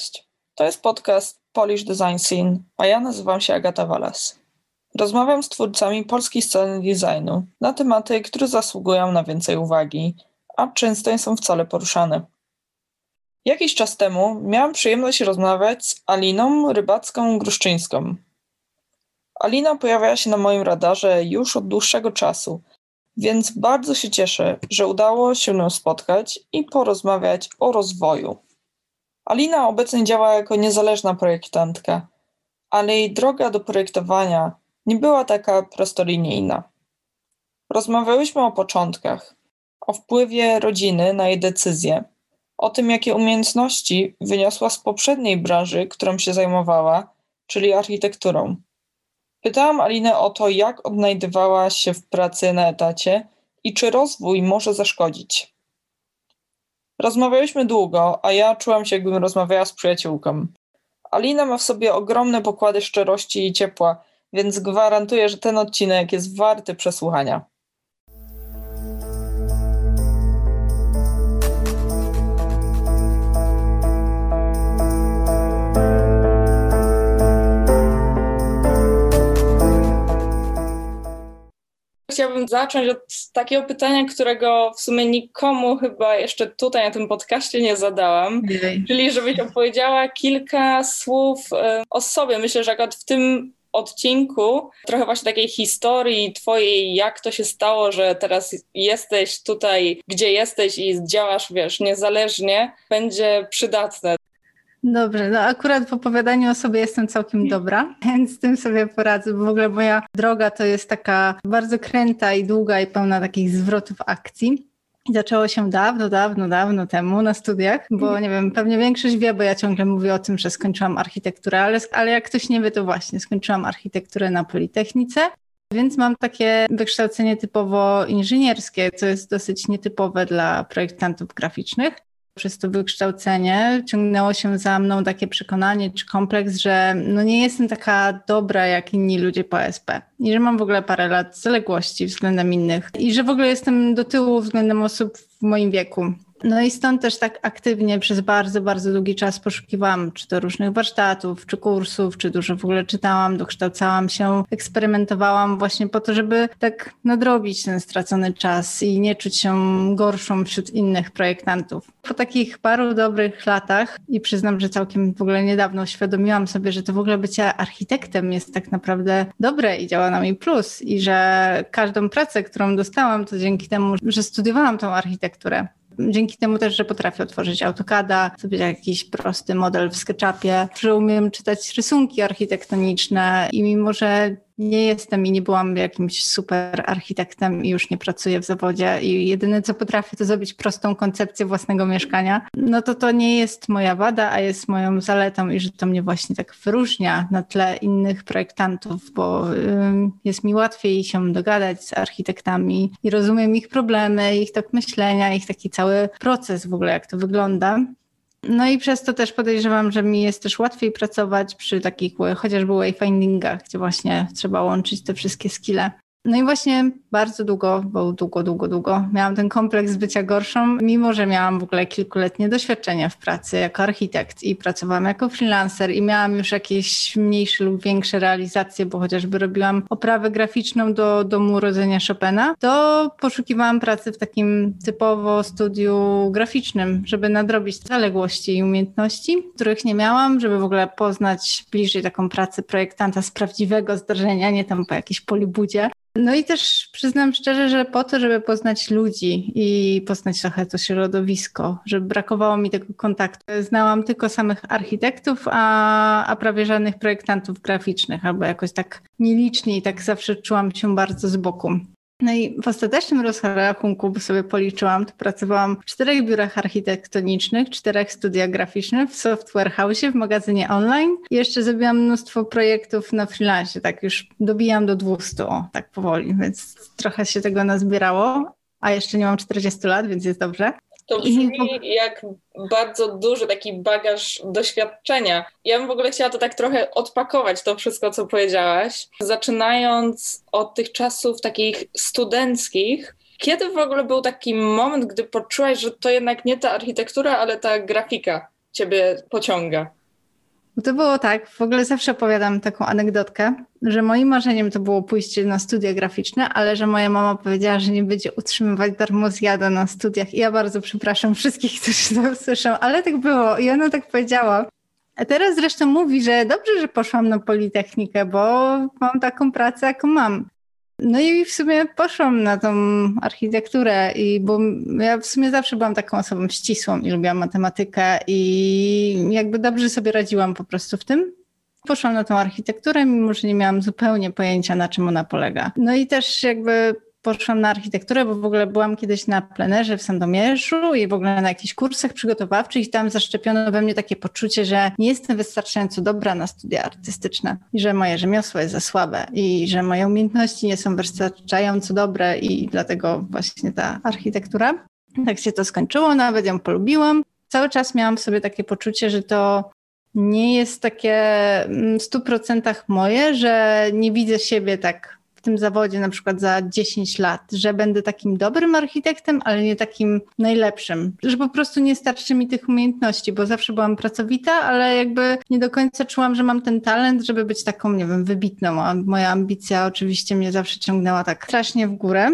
Cześć, to jest podcast Polish Design Scene, a ja nazywam się Agata Walas. Rozmawiam z twórcami polskiej sceny designu na tematy, które zasługują na więcej uwagi, a często nie są wcale poruszane. Jakiś czas temu miałam przyjemność rozmawiać z Aliną Rybacką-Gruszczyńską. Alina pojawia się na moim radarze już od dłuższego czasu, więc bardzo się cieszę, że udało się nam spotkać i porozmawiać o rozwoju. Alina obecnie działa jako niezależna projektantka, ale jej droga do projektowania nie była taka prostolinijna. Rozmawiałyśmy o początkach, o wpływie rodziny na jej decyzje, o tym, jakie umiejętności wyniosła z poprzedniej branży, którą się zajmowała, czyli architekturą. Pytałam Alinę o to, jak odnajdywała się w pracy na etacie i czy rozwój może zaszkodzić. Rozmawialiśmy długo, a ja czułam się, jakbym rozmawiała z przyjaciółką. Alina ma w sobie ogromne pokłady szczerości i ciepła, więc gwarantuję, że ten odcinek jest warty przesłuchania. Chciałabym zacząć od takiego pytania, którego w sumie nikomu chyba jeszcze tutaj na tym podcaście nie zadałam, Jej. czyli żebyś opowiedziała kilka słów e, o sobie. Myślę, że akurat w tym odcinku trochę właśnie takiej historii twojej, jak to się stało, że teraz jesteś tutaj, gdzie jesteś i działasz, wiesz, niezależnie, będzie przydatne. Dobrze, no akurat w opowiadaniu o sobie jestem całkiem dobra, więc z tym sobie poradzę, bo w ogóle moja droga to jest taka bardzo kręta i długa i pełna takich zwrotów akcji. I zaczęło się dawno, dawno, dawno temu na studiach, bo nie wiem, pewnie większość wie, bo ja ciągle mówię o tym, że skończyłam architekturę, ale, ale jak ktoś nie wie, to właśnie skończyłam architekturę na Politechnice. Więc mam takie wykształcenie typowo inżynierskie, co jest dosyć nietypowe dla projektantów graficznych przez to wykształcenie. Ciągnęło się za mną takie przekonanie czy kompleks, że no nie jestem taka dobra jak inni ludzie po SP i że mam w ogóle parę lat zaległości względem innych. I że w ogóle jestem do tyłu względem osób w moim wieku. No i stąd też tak aktywnie przez bardzo, bardzo długi czas poszukiwałam, czy to różnych warsztatów, czy kursów, czy dużo w ogóle czytałam, dokształcałam się, eksperymentowałam właśnie po to, żeby tak nadrobić ten stracony czas i nie czuć się gorszą wśród innych projektantów. Po takich paru dobrych latach i przyznam, że całkiem w ogóle niedawno uświadomiłam sobie, że to w ogóle bycie architektem jest tak naprawdę dobre i działa na mi plus i że każdą pracę, którą dostałam, to dzięki temu, że studiowałam tą architekturę dzięki temu też, że potrafię otworzyć AutoCADa, sobie jakiś prosty model w SketchUpie, że umiem czytać rysunki architektoniczne i mimo, że nie jestem i nie byłam jakimś super architektem i już nie pracuję w zawodzie i jedyne co potrafię to zrobić prostą koncepcję własnego mieszkania, no to to nie jest moja wada, a jest moją zaletą i że to mnie właśnie tak wyróżnia na tle innych projektantów, bo jest mi łatwiej się dogadać z architektami i rozumiem ich problemy, ich tok myślenia, ich taki cały proces w ogóle, jak to wygląda. No i przez to też podejrzewam, że mi jest też łatwiej pracować przy takich chociażby wayfindingach, gdzie właśnie trzeba łączyć te wszystkie skille. No i właśnie bardzo długo, bo długo, długo, długo miałam ten kompleks bycia gorszą, mimo że miałam w ogóle kilkuletnie doświadczenie w pracy jako architekt i pracowałam jako freelancer i miałam już jakieś mniejsze lub większe realizacje, bo chociażby robiłam oprawę graficzną do domu urodzenia Chopina, to poszukiwałam pracy w takim typowo studiu graficznym, żeby nadrobić zaległości i umiejętności, których nie miałam, żeby w ogóle poznać bliżej taką pracę projektanta z prawdziwego zdarzenia, nie tam po jakiejś polibudzie. No i też przyznam szczerze, że po to, żeby poznać ludzi i poznać trochę to środowisko, że brakowało mi tego kontaktu. Znałam tylko samych architektów, a, a prawie żadnych projektantów graficznych, albo jakoś tak nielicznie i tak zawsze czułam się bardzo z boku. No i w ostatecznym rozrachunku, bo sobie policzyłam, to pracowałam w czterech biurach architektonicznych, czterech studiach graficznych, w software house, w magazynie online i jeszcze zrobiłam mnóstwo projektów na freelance, tak już dobijam do 200, o, tak powoli, więc trochę się tego nazbierało, a jeszcze nie mam 40 lat, więc jest dobrze. To brzmi jak bardzo duży taki bagaż doświadczenia. Ja bym w ogóle chciała to tak trochę odpakować, to wszystko, co powiedziałaś. Zaczynając od tych czasów takich studenckich, kiedy w ogóle był taki moment, gdy poczułaś, że to jednak nie ta architektura, ale ta grafika ciebie pociąga? To było tak, w ogóle zawsze opowiadam taką anegdotkę, że moim marzeniem to było pójście na studia graficzne, ale że moja mama powiedziała, że nie będzie utrzymywać darmo zjada na studiach. I ja bardzo przepraszam wszystkich, którzy to słyszą, ale tak było i ona tak powiedziała. A teraz zresztą mówi, że dobrze, że poszłam na Politechnikę, bo mam taką pracę, jaką mam. No i w sumie poszłam na tą architekturę, i bo ja w sumie zawsze byłam taką osobą ścisłą i lubiłam matematykę i jakby dobrze sobie radziłam po prostu w tym. Poszłam na tą architekturę, mimo że nie miałam zupełnie pojęcia, na czym ona polega. No i też jakby poszłam na architekturę, bo w ogóle byłam kiedyś na plenerze w Sandomierzu i w ogóle na jakichś kursach przygotowawczych i tam zaszczepiono we mnie takie poczucie, że nie jestem wystarczająco dobra na studia artystyczne i że moje rzemiosło jest za słabe i że moje umiejętności nie są wystarczająco dobre i dlatego właśnie ta architektura. Tak się to skończyło, nawet ją polubiłam. Cały czas miałam w sobie takie poczucie, że to nie jest takie w stu procentach moje, że nie widzę siebie tak w tym zawodzie na przykład za 10 lat, że będę takim dobrym architektem, ale nie takim najlepszym, że po prostu nie starczy mi tych umiejętności, bo zawsze byłam pracowita, ale jakby nie do końca czułam, że mam ten talent, żeby być taką, nie wiem, wybitną. A moja ambicja oczywiście mnie zawsze ciągnęła tak strasznie w górę.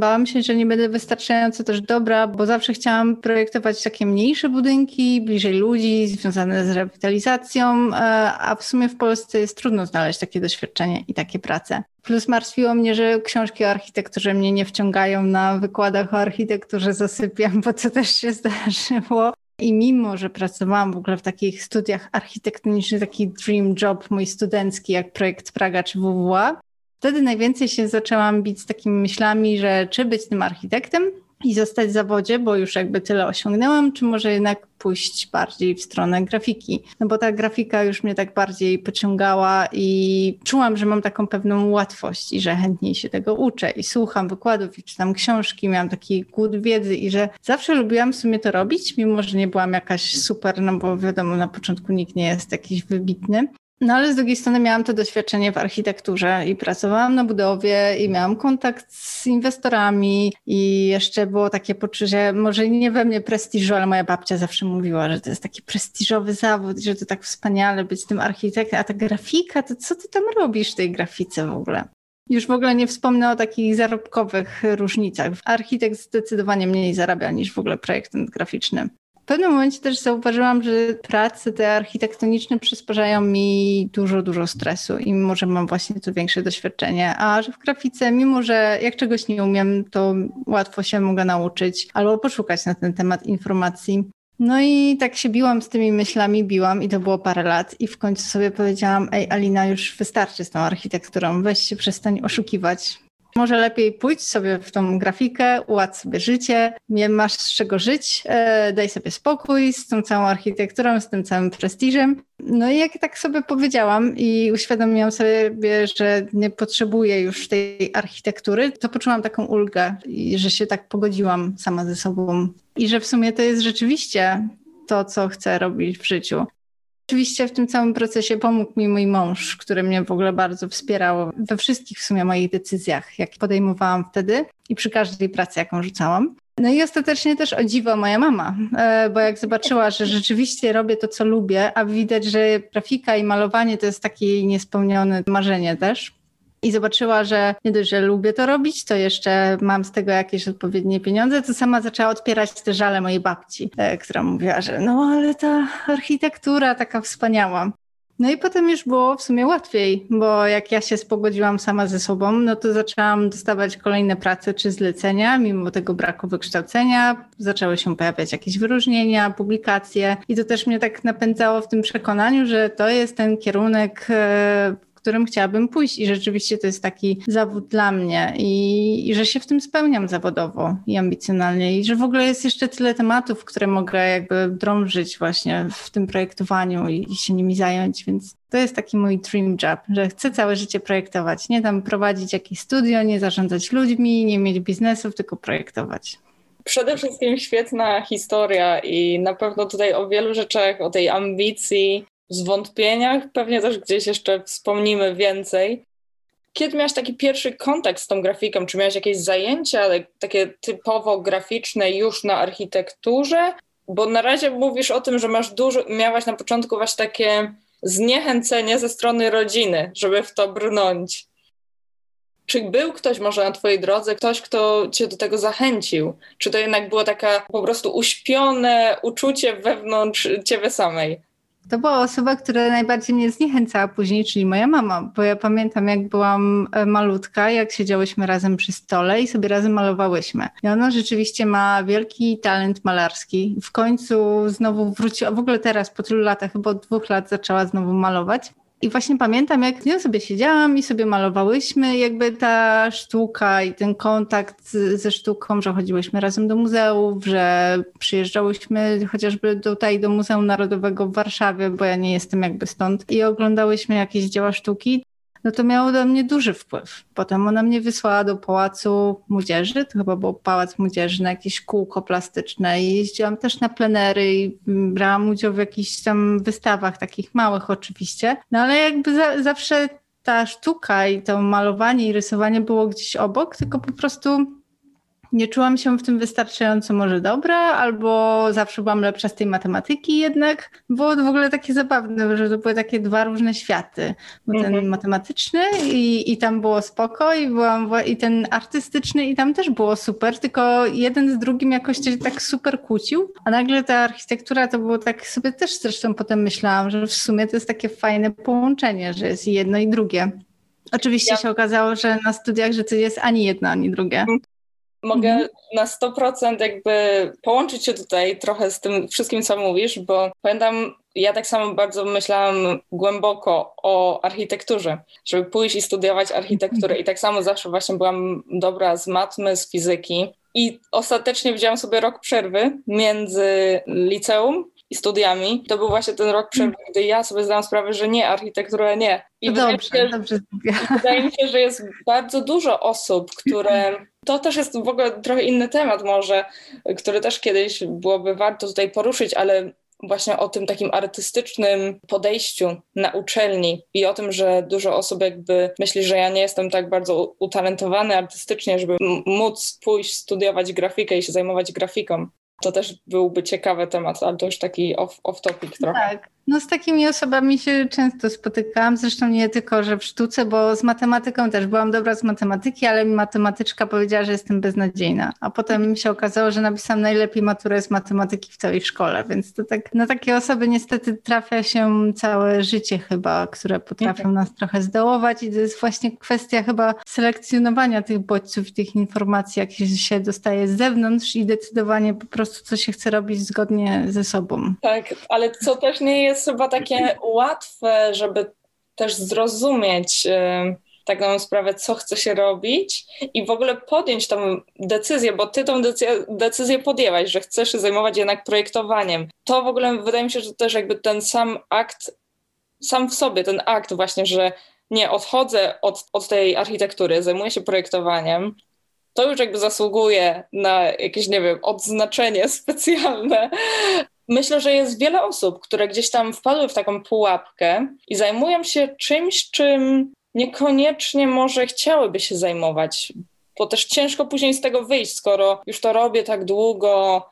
Bałam się, że nie będę wystarczająco też dobra, bo zawsze chciałam projektować takie mniejsze budynki, bliżej ludzi, związane z rewitalizacją, e, a w sumie w Polsce jest trudno znaleźć takie doświadczenie i takie prace. Plus martwiło mnie, że książki o architekturze mnie nie wciągają na wykładach o architekturze, zasypiam, bo to też się zdarzyło. I mimo, że pracowałam w ogóle w takich studiach architektonicznych, taki dream job mój studencki, jak projekt Praga czy WWA, Wtedy najwięcej się zaczęłam bić z takimi myślami, że czy być tym architektem i zostać w zawodzie, bo już jakby tyle osiągnęłam, czy może jednak pójść bardziej w stronę grafiki. No bo ta grafika już mnie tak bardziej pociągała i czułam, że mam taką pewną łatwość i że chętniej się tego uczę i słucham wykładów i czytam książki, miałam taki głód wiedzy i że zawsze lubiłam w sumie to robić, mimo że nie byłam jakaś super, no bo wiadomo, na początku nikt nie jest jakiś wybitny. No ale z drugiej strony miałam to doświadczenie w architekturze i pracowałam na budowie i miałam kontakt z inwestorami i jeszcze było takie poczucie, może nie we mnie prestiżu, ale moja babcia zawsze mówiła, że to jest taki prestiżowy zawód, że to tak wspaniale być tym architektem, a ta grafika, to co ty tam robisz w tej grafice w ogóle? Już w ogóle nie wspomnę o takich zarobkowych różnicach. Architekt zdecydowanie mniej zarabia niż w ogóle projektant graficzny pewnym momencie też zauważyłam, że prace te architektoniczne przysparzają mi dużo, dużo stresu i mimo, że mam właśnie tu większe doświadczenie, a że w grafice, mimo że jak czegoś nie umiem, to łatwo się mogę nauczyć albo poszukać na ten temat informacji. No i tak się biłam z tymi myślami, biłam i to było parę lat i w końcu sobie powiedziałam, ej Alina, już wystarczy z tą architekturą, weź się przestań oszukiwać, może lepiej pójdź sobie w tą grafikę, ułatw sobie życie, nie masz z czego żyć, e, daj sobie spokój z tą całą architekturą, z tym całym prestiżem. No i jak tak sobie powiedziałam i uświadomiłam sobie, że nie potrzebuję już tej architektury, to poczułam taką ulgę, że się tak pogodziłam sama ze sobą i że w sumie to jest rzeczywiście to, co chcę robić w życiu. Oczywiście w tym całym procesie pomógł mi mój mąż, który mnie w ogóle bardzo wspierał we wszystkich w sumie moich decyzjach, jakie podejmowałam wtedy i przy każdej pracy, jaką rzucałam. No i ostatecznie też o dziwo moja mama, e, bo jak zobaczyła, że rzeczywiście robię to, co lubię, a widać, że grafika i malowanie to jest takie jej niespełnione marzenie też, i zobaczyła, że nie dość, że lubię to robić, to jeszcze mam z tego jakieś odpowiednie pieniądze, to sama zaczęła odpierać te żale mojej babci, e, która mówiła, że no ale ta architektura taka wspaniała. No i potem już było w sumie łatwiej, bo jak ja się spogodziłam sama ze sobą, no to zaczęłam dostawać kolejne prace czy zlecenia, mimo tego braku wykształcenia. Zaczęły się pojawiać jakieś wyróżnienia, publikacje i to też mnie tak napędzało w tym przekonaniu, że to jest ten kierunek, e, którym chciałabym pójść. I rzeczywiście to jest taki zawód dla mnie. I, i że się w tym spełniam zawodowo i ambicjonalnie. I że w ogóle jest jeszcze tyle tematów, które mogę jakby drążyć właśnie w tym projektowaniu i, i się nimi zająć, więc to jest taki mój dream job, że chcę całe życie projektować, nie tam prowadzić jakieś studio, nie zarządzać ludźmi, nie mieć biznesów, tylko projektować. Przede wszystkim świetna historia i na pewno tutaj o wielu rzeczach, o tej ambicji, zwątpieniach. Pewnie też gdzieś jeszcze wspomnimy więcej. Kiedy miałeś taki pierwszy kontakt z tą grafiką? Czy miałeś jakieś zajęcia takie typowo graficzne już na architekturze? Bo na razie mówisz o tym, że masz dużo, miałaś na początku właśnie takie zniechęcenie ze strony rodziny, żeby w to brnąć. Czy był ktoś może na Twojej drodze, ktoś, kto Cię do tego zachęcił? Czy to jednak było taka po prostu uśpione uczucie wewnątrz Ciebie samej? To była osoba, która najbardziej mnie zniechęcała później, czyli moja mama, bo ja pamiętam, jak byłam e, malutka, jak siedziałyśmy razem przy stole i sobie razem malowałyśmy. I ona rzeczywiście ma wielki talent malarski. W końcu znowu wróciła, w ogóle teraz po tylu latach, chyba od dwóch lat zaczęła znowu malować. I właśnie pamiętam, jak ja sobie siedziałam i sobie malowałyśmy, jakby ta sztuka i ten kontakt ze sztuką, że chodziłyśmy razem do muzeów, że przyjeżdżałyśmy chociażby tutaj do Muzeum Narodowego w Warszawie, bo ja nie jestem jakby stąd, i oglądałyśmy jakieś dzieła sztuki no to miało do mnie duży wpływ. Potem ona mnie wysłała do Pałacu Młodzieży, to chyba był Pałac Młodzieży, na jakieś kółko plastyczne i jeździłam też na plenery i brałam udział w jakichś tam wystawach, takich małych oczywiście, no ale jakby za, zawsze ta sztuka i to malowanie i rysowanie było gdzieś obok, tylko po prostu nie czułam się w tym wystarczająco może dobra, albo zawsze byłam lepsza z tej matematyki jednak. Było to w ogóle takie zabawne, że to były takie dwa różne światy. Był ten mhm. matematyczny i, i tam było spoko i, byłam, i ten artystyczny i tam też było super, tylko jeden z drugim jakoś się tak super kłócił, a nagle ta architektura to było tak, sobie też zresztą potem myślałam, że w sumie to jest takie fajne połączenie, że jest jedno i drugie. Oczywiście ja... się okazało, że na studiach, że to jest ani jedno, ani drugie. Mhm mogę mhm. na 100% jakby połączyć się tutaj trochę z tym wszystkim, co mówisz, bo pamiętam, ja tak samo bardzo myślałam głęboko o architekturze, żeby pójść i studiować architekturę. I tak samo zawsze właśnie byłam dobra z matmy, z fizyki. I ostatecznie wziąłam sobie rok przerwy między liceum i studiami, to był właśnie ten rok przerwy, gdy ja sobie zdałam sprawę, że nie, architektura nie. I dobrze, wydaje, dobrze. wydaje mi się, że jest bardzo dużo osób, które to też jest w ogóle trochę inny temat może, który też kiedyś byłoby warto tutaj poruszyć, ale właśnie o tym takim artystycznym podejściu na uczelni i o tym, że dużo osób jakby myśli, że ja nie jestem tak bardzo utalentowany artystycznie, żeby móc pójść studiować grafikę i się zajmować grafiką. To też byłby ciekawy temat, ale to już taki off, off trochę. Tak, no z takimi osobami się często spotykałam, zresztą nie tylko, że w sztuce, bo z matematyką też byłam dobra z matematyki, ale mi matematyczka powiedziała, że jestem beznadziejna. A potem się okazało, że napisałam najlepiej maturę z matematyki w całej szkole, więc to tak, na takie osoby niestety trafia się całe życie chyba, które potrafią mhm. nas trochę zdołować i to jest właśnie kwestia chyba selekcjonowania tych bodźców i tych informacji, jak się dostaje z zewnątrz i decydowanie po prostu, co się chce robić zgodnie ze sobą. Tak, ale co też nie jest chyba takie łatwe, żeby też zrozumieć yy, taką sprawę, co chce się robić i w ogóle podjąć tą decyzję, bo ty tą decyzję, decyzję podjęłaś, że chcesz się zajmować jednak projektowaniem. To w ogóle wydaje mi się, że też jakby ten sam akt, sam w sobie ten akt właśnie, że nie odchodzę od, od tej architektury, zajmuję się projektowaniem, to już jakby zasługuje na jakieś, nie wiem, odznaczenie specjalne, myślę, że jest wiele osób, które gdzieś tam wpadły w taką pułapkę i zajmują się czymś, czym niekoniecznie może chciałyby się zajmować, bo też ciężko później z tego wyjść, skoro już to robię tak długo,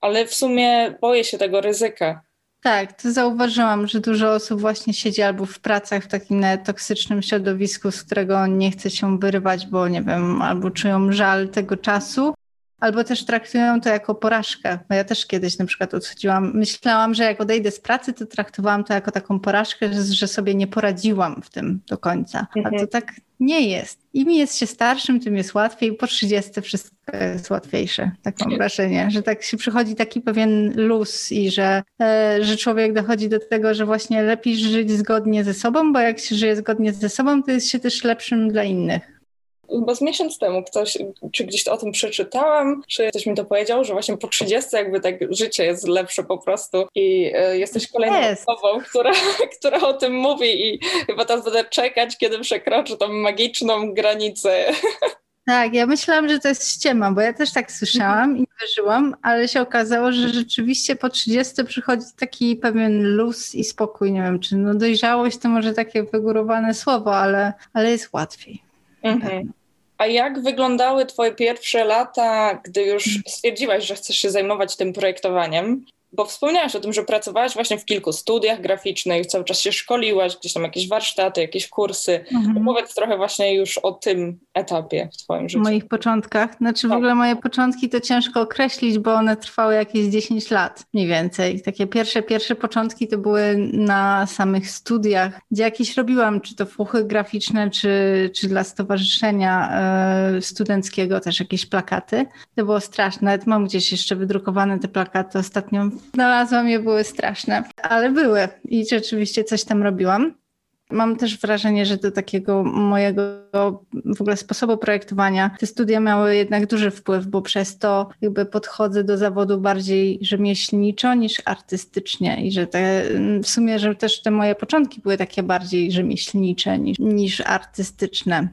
ale w sumie boję się tego ryzyka. Tak, to zauważyłam, że dużo osób właśnie siedzi albo w pracach w takim toksycznym środowisku, z którego nie chce się wyrywać, bo nie wiem, albo czują żal tego czasu, albo też traktują to jako porażkę. Bo ja też kiedyś na przykład odchodziłam, myślałam, że jak odejdę z pracy, to traktowałam to jako taką porażkę, że, sobie nie poradziłam w tym do końca. A mhm. to tak nie jest. Im jest się starszym, tym jest łatwiej. Po 30 wszystko jest łatwiejsze. Tak mam wrażenie, że tak się przychodzi taki pewien luz i że, e, że człowiek dochodzi do tego, że właśnie lepiej żyć zgodnie ze sobą, bo jak się żyje zgodnie ze sobą, to jest się też lepszym dla innych. Chyba z miesiąc temu ktoś, czy gdzieś o tym przeczytałam, czy ktoś mi to powiedział, że właśnie po 30 jakby tak życie jest lepsze po prostu i y, jesteś kolejną jest. osobą, która, która o tym mówi i chyba teraz będę czekać, kiedy przekroczę tą magiczną granicę. Tak, ja myślałam, że to jest ściema, bo ja też tak słyszałam i wierzyłam, ale się okazało, że rzeczywiście po 30 przychodzi taki pewien luz i spokój. Nie wiem, czy no dojrzałość to może takie wygórowane słowo, ale, ale jest łatwiej. Mhm. A jak wyglądały Twoje pierwsze lata, gdy już stwierdziłaś, że chcesz się zajmować tym projektowaniem? Bo wspomniałaś o tym, że pracowałaś właśnie w kilku studiach graficznych, cały czas się szkoliłaś, gdzieś tam jakieś warsztaty, jakieś kursy. Mhm. Powiedz trochę właśnie już o tym etapie w Twoim życiu. W moich początkach. Znaczy w tak. ogóle moje początki to ciężko określić, bo one trwały jakieś 10 lat mniej więcej. Takie pierwsze, pierwsze początki to były na samych studiach, gdzie jakieś robiłam, czy to fuchy graficzne, czy, czy dla stowarzyszenia e, studenckiego też jakieś plakaty. To było straszne. Nawet mam gdzieś jeszcze wydrukowane te plakaty. Ostatnio znalazłam je, były straszne, ale były i rzeczywiście coś tam robiłam. Mam też wrażenie, że do takiego mojego w ogóle sposobu projektowania te studia miały jednak duży wpływ, bo przez to jakby podchodzę do zawodu bardziej rzemieślniczo niż artystycznie i że te, w sumie, że też te moje początki były takie bardziej rzemieślnicze niż, niż artystyczne.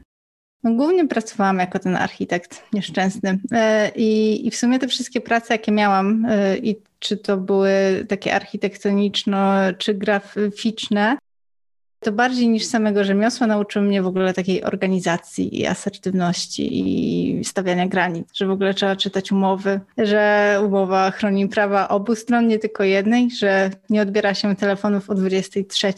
Głównie pracowałam jako ten architekt nieszczęsny. E, I, I w sumie te wszystkie prace, jakie miałam, e, i czy to były takie architektoniczno, czy graficzne, to bardziej niż samego rzemiosła nauczył mnie w ogóle takiej organizacji i asertywności i stawiania granic, że w ogóle trzeba czytać umowy, że umowa chroni prawa obu stron, nie tylko jednej, że nie odbiera się telefonów o 23,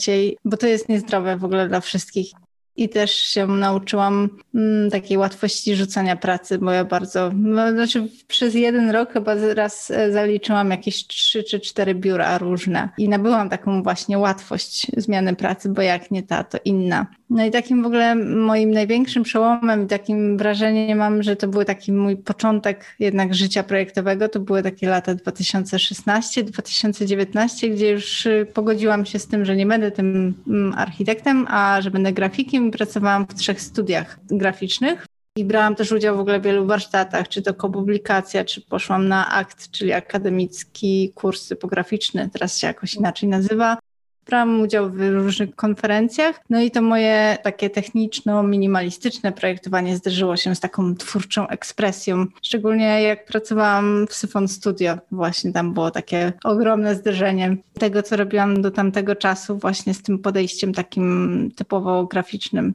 bo to jest niezdrowe w ogóle dla wszystkich. I też się nauczyłam mm, takiej łatwości rzucania pracy, bo ja bardzo, no, znaczy przez jeden rok chyba raz e, zaliczyłam jakieś trzy czy cztery biura różne i nabyłam taką właśnie łatwość zmiany pracy, bo jak nie ta, to inna. No i takim w ogóle moim największym przełomem takim wrażeniem mam, że to był taki mój początek jednak życia projektowego, to były takie lata 2016-2019, gdzie już y, pogodziłam się z tym, że nie będę tym mm, architektem, a że będę grafikiem i pracowałam w trzech studiach graficznych. I brałam też udział w ogóle w wielu warsztatach, czy to kopublikacja, czy poszłam na AKT, czyli akademicki kurs typograficzny, teraz się jakoś inaczej nazywa. Brałam udział w różnych konferencjach, no i to moje takie techniczno-minimalistyczne projektowanie zderzyło się z taką twórczą ekspresją. Szczególnie jak pracowałam w Syfon Studio, właśnie tam było takie ogromne zderzenie tego, co robiłam do tamtego czasu, właśnie z tym podejściem takim typowo graficznym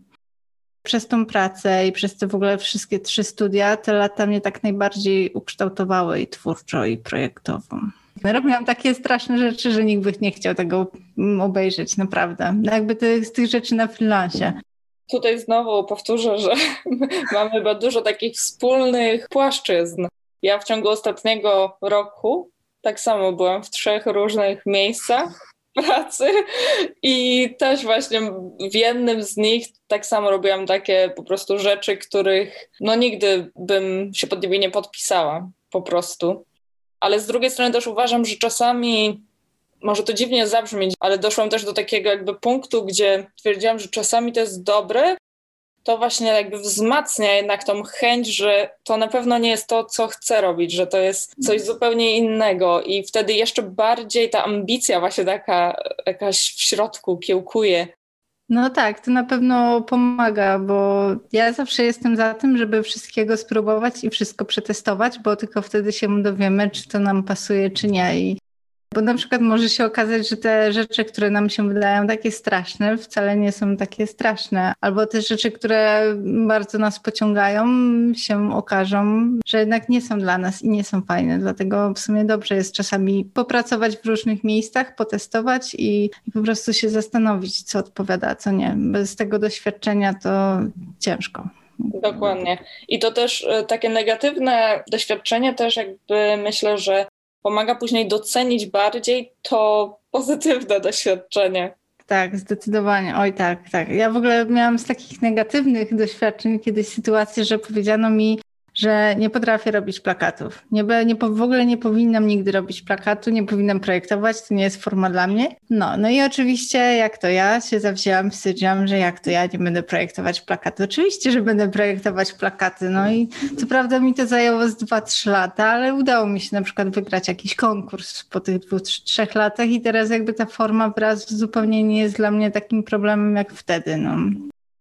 przez tą pracę i przez te w ogóle wszystkie trzy studia, te lata mnie tak najbardziej ukształtowały i twórczo, i projektowo. Robiłam takie straszne rzeczy, że nikt by nie chciał tego obejrzeć, naprawdę. No jakby tych, z tych rzeczy na freelancie. Tutaj znowu powtórzę, że mamy chyba dużo takich wspólnych płaszczyzn. Ja w ciągu ostatniego roku tak samo byłam w trzech różnych miejscach pracy i też właśnie w jednym z nich tak samo robiłam takie po prostu rzeczy, których no nigdy bym się pod nimi nie podpisała po prostu ale z drugiej strony też uważam, że czasami może to dziwnie zabrzmieć, ale doszłam też do takiego jakby punktu, gdzie twierdziłam, że czasami to jest dobre, to właśnie jakby wzmacnia jednak tą chęć, że to na pewno nie jest to, co chcę robić, że to jest coś zupełnie innego i wtedy jeszcze bardziej ta ambicja właśnie taka jakaś w środku kiełkuje. No tak, to na pewno pomaga, bo ja zawsze jestem za tym, żeby wszystkiego spróbować i wszystko przetestować, bo tylko wtedy się dowiemy, czy to nam pasuje, czy nie. I bo na przykład może się okazać, że te rzeczy, które nam się wydają takie straszne, wcale nie są takie straszne. Albo te rzeczy, które bardzo nas pociągają, się okażą, że jednak nie są dla nas i nie są fajne. Dlatego w sumie dobrze jest czasami popracować w różnych miejscach, potestować i, po prostu się zastanowić, co odpowiada, co nie. Bez tego doświadczenia to ciężko. Dokładnie. I to też e, takie negatywne doświadczenie też jakby myślę, że pomaga później docenić bardziej to pozytywne doświadczenie. Tak, zdecydowanie. Oj, tak, tak. Ja w ogóle miałam z takich negatywnych doświadczeń kiedyś sytuację, że powiedziano mi, że nie potrafię robić plakatów. Nie, nie, w ogóle nie powinnam nigdy robić plakatu, nie powinnam projektować, to nie jest forma dla mnie. No, no i oczywiście jak to ja się zawzięłam, wstydziłam, że jak to ja nie będę projektować plakatu. Oczywiście, że będę projektować plakaty. No i co prawda mi to zajęło z 2-3 lata, ale udało mi się na przykład wygrać jakiś konkurs po tych dwóch, trzech latach i teraz jakby ta forma wraz zupełnie nie jest dla mnie takim problemem jak wtedy. No.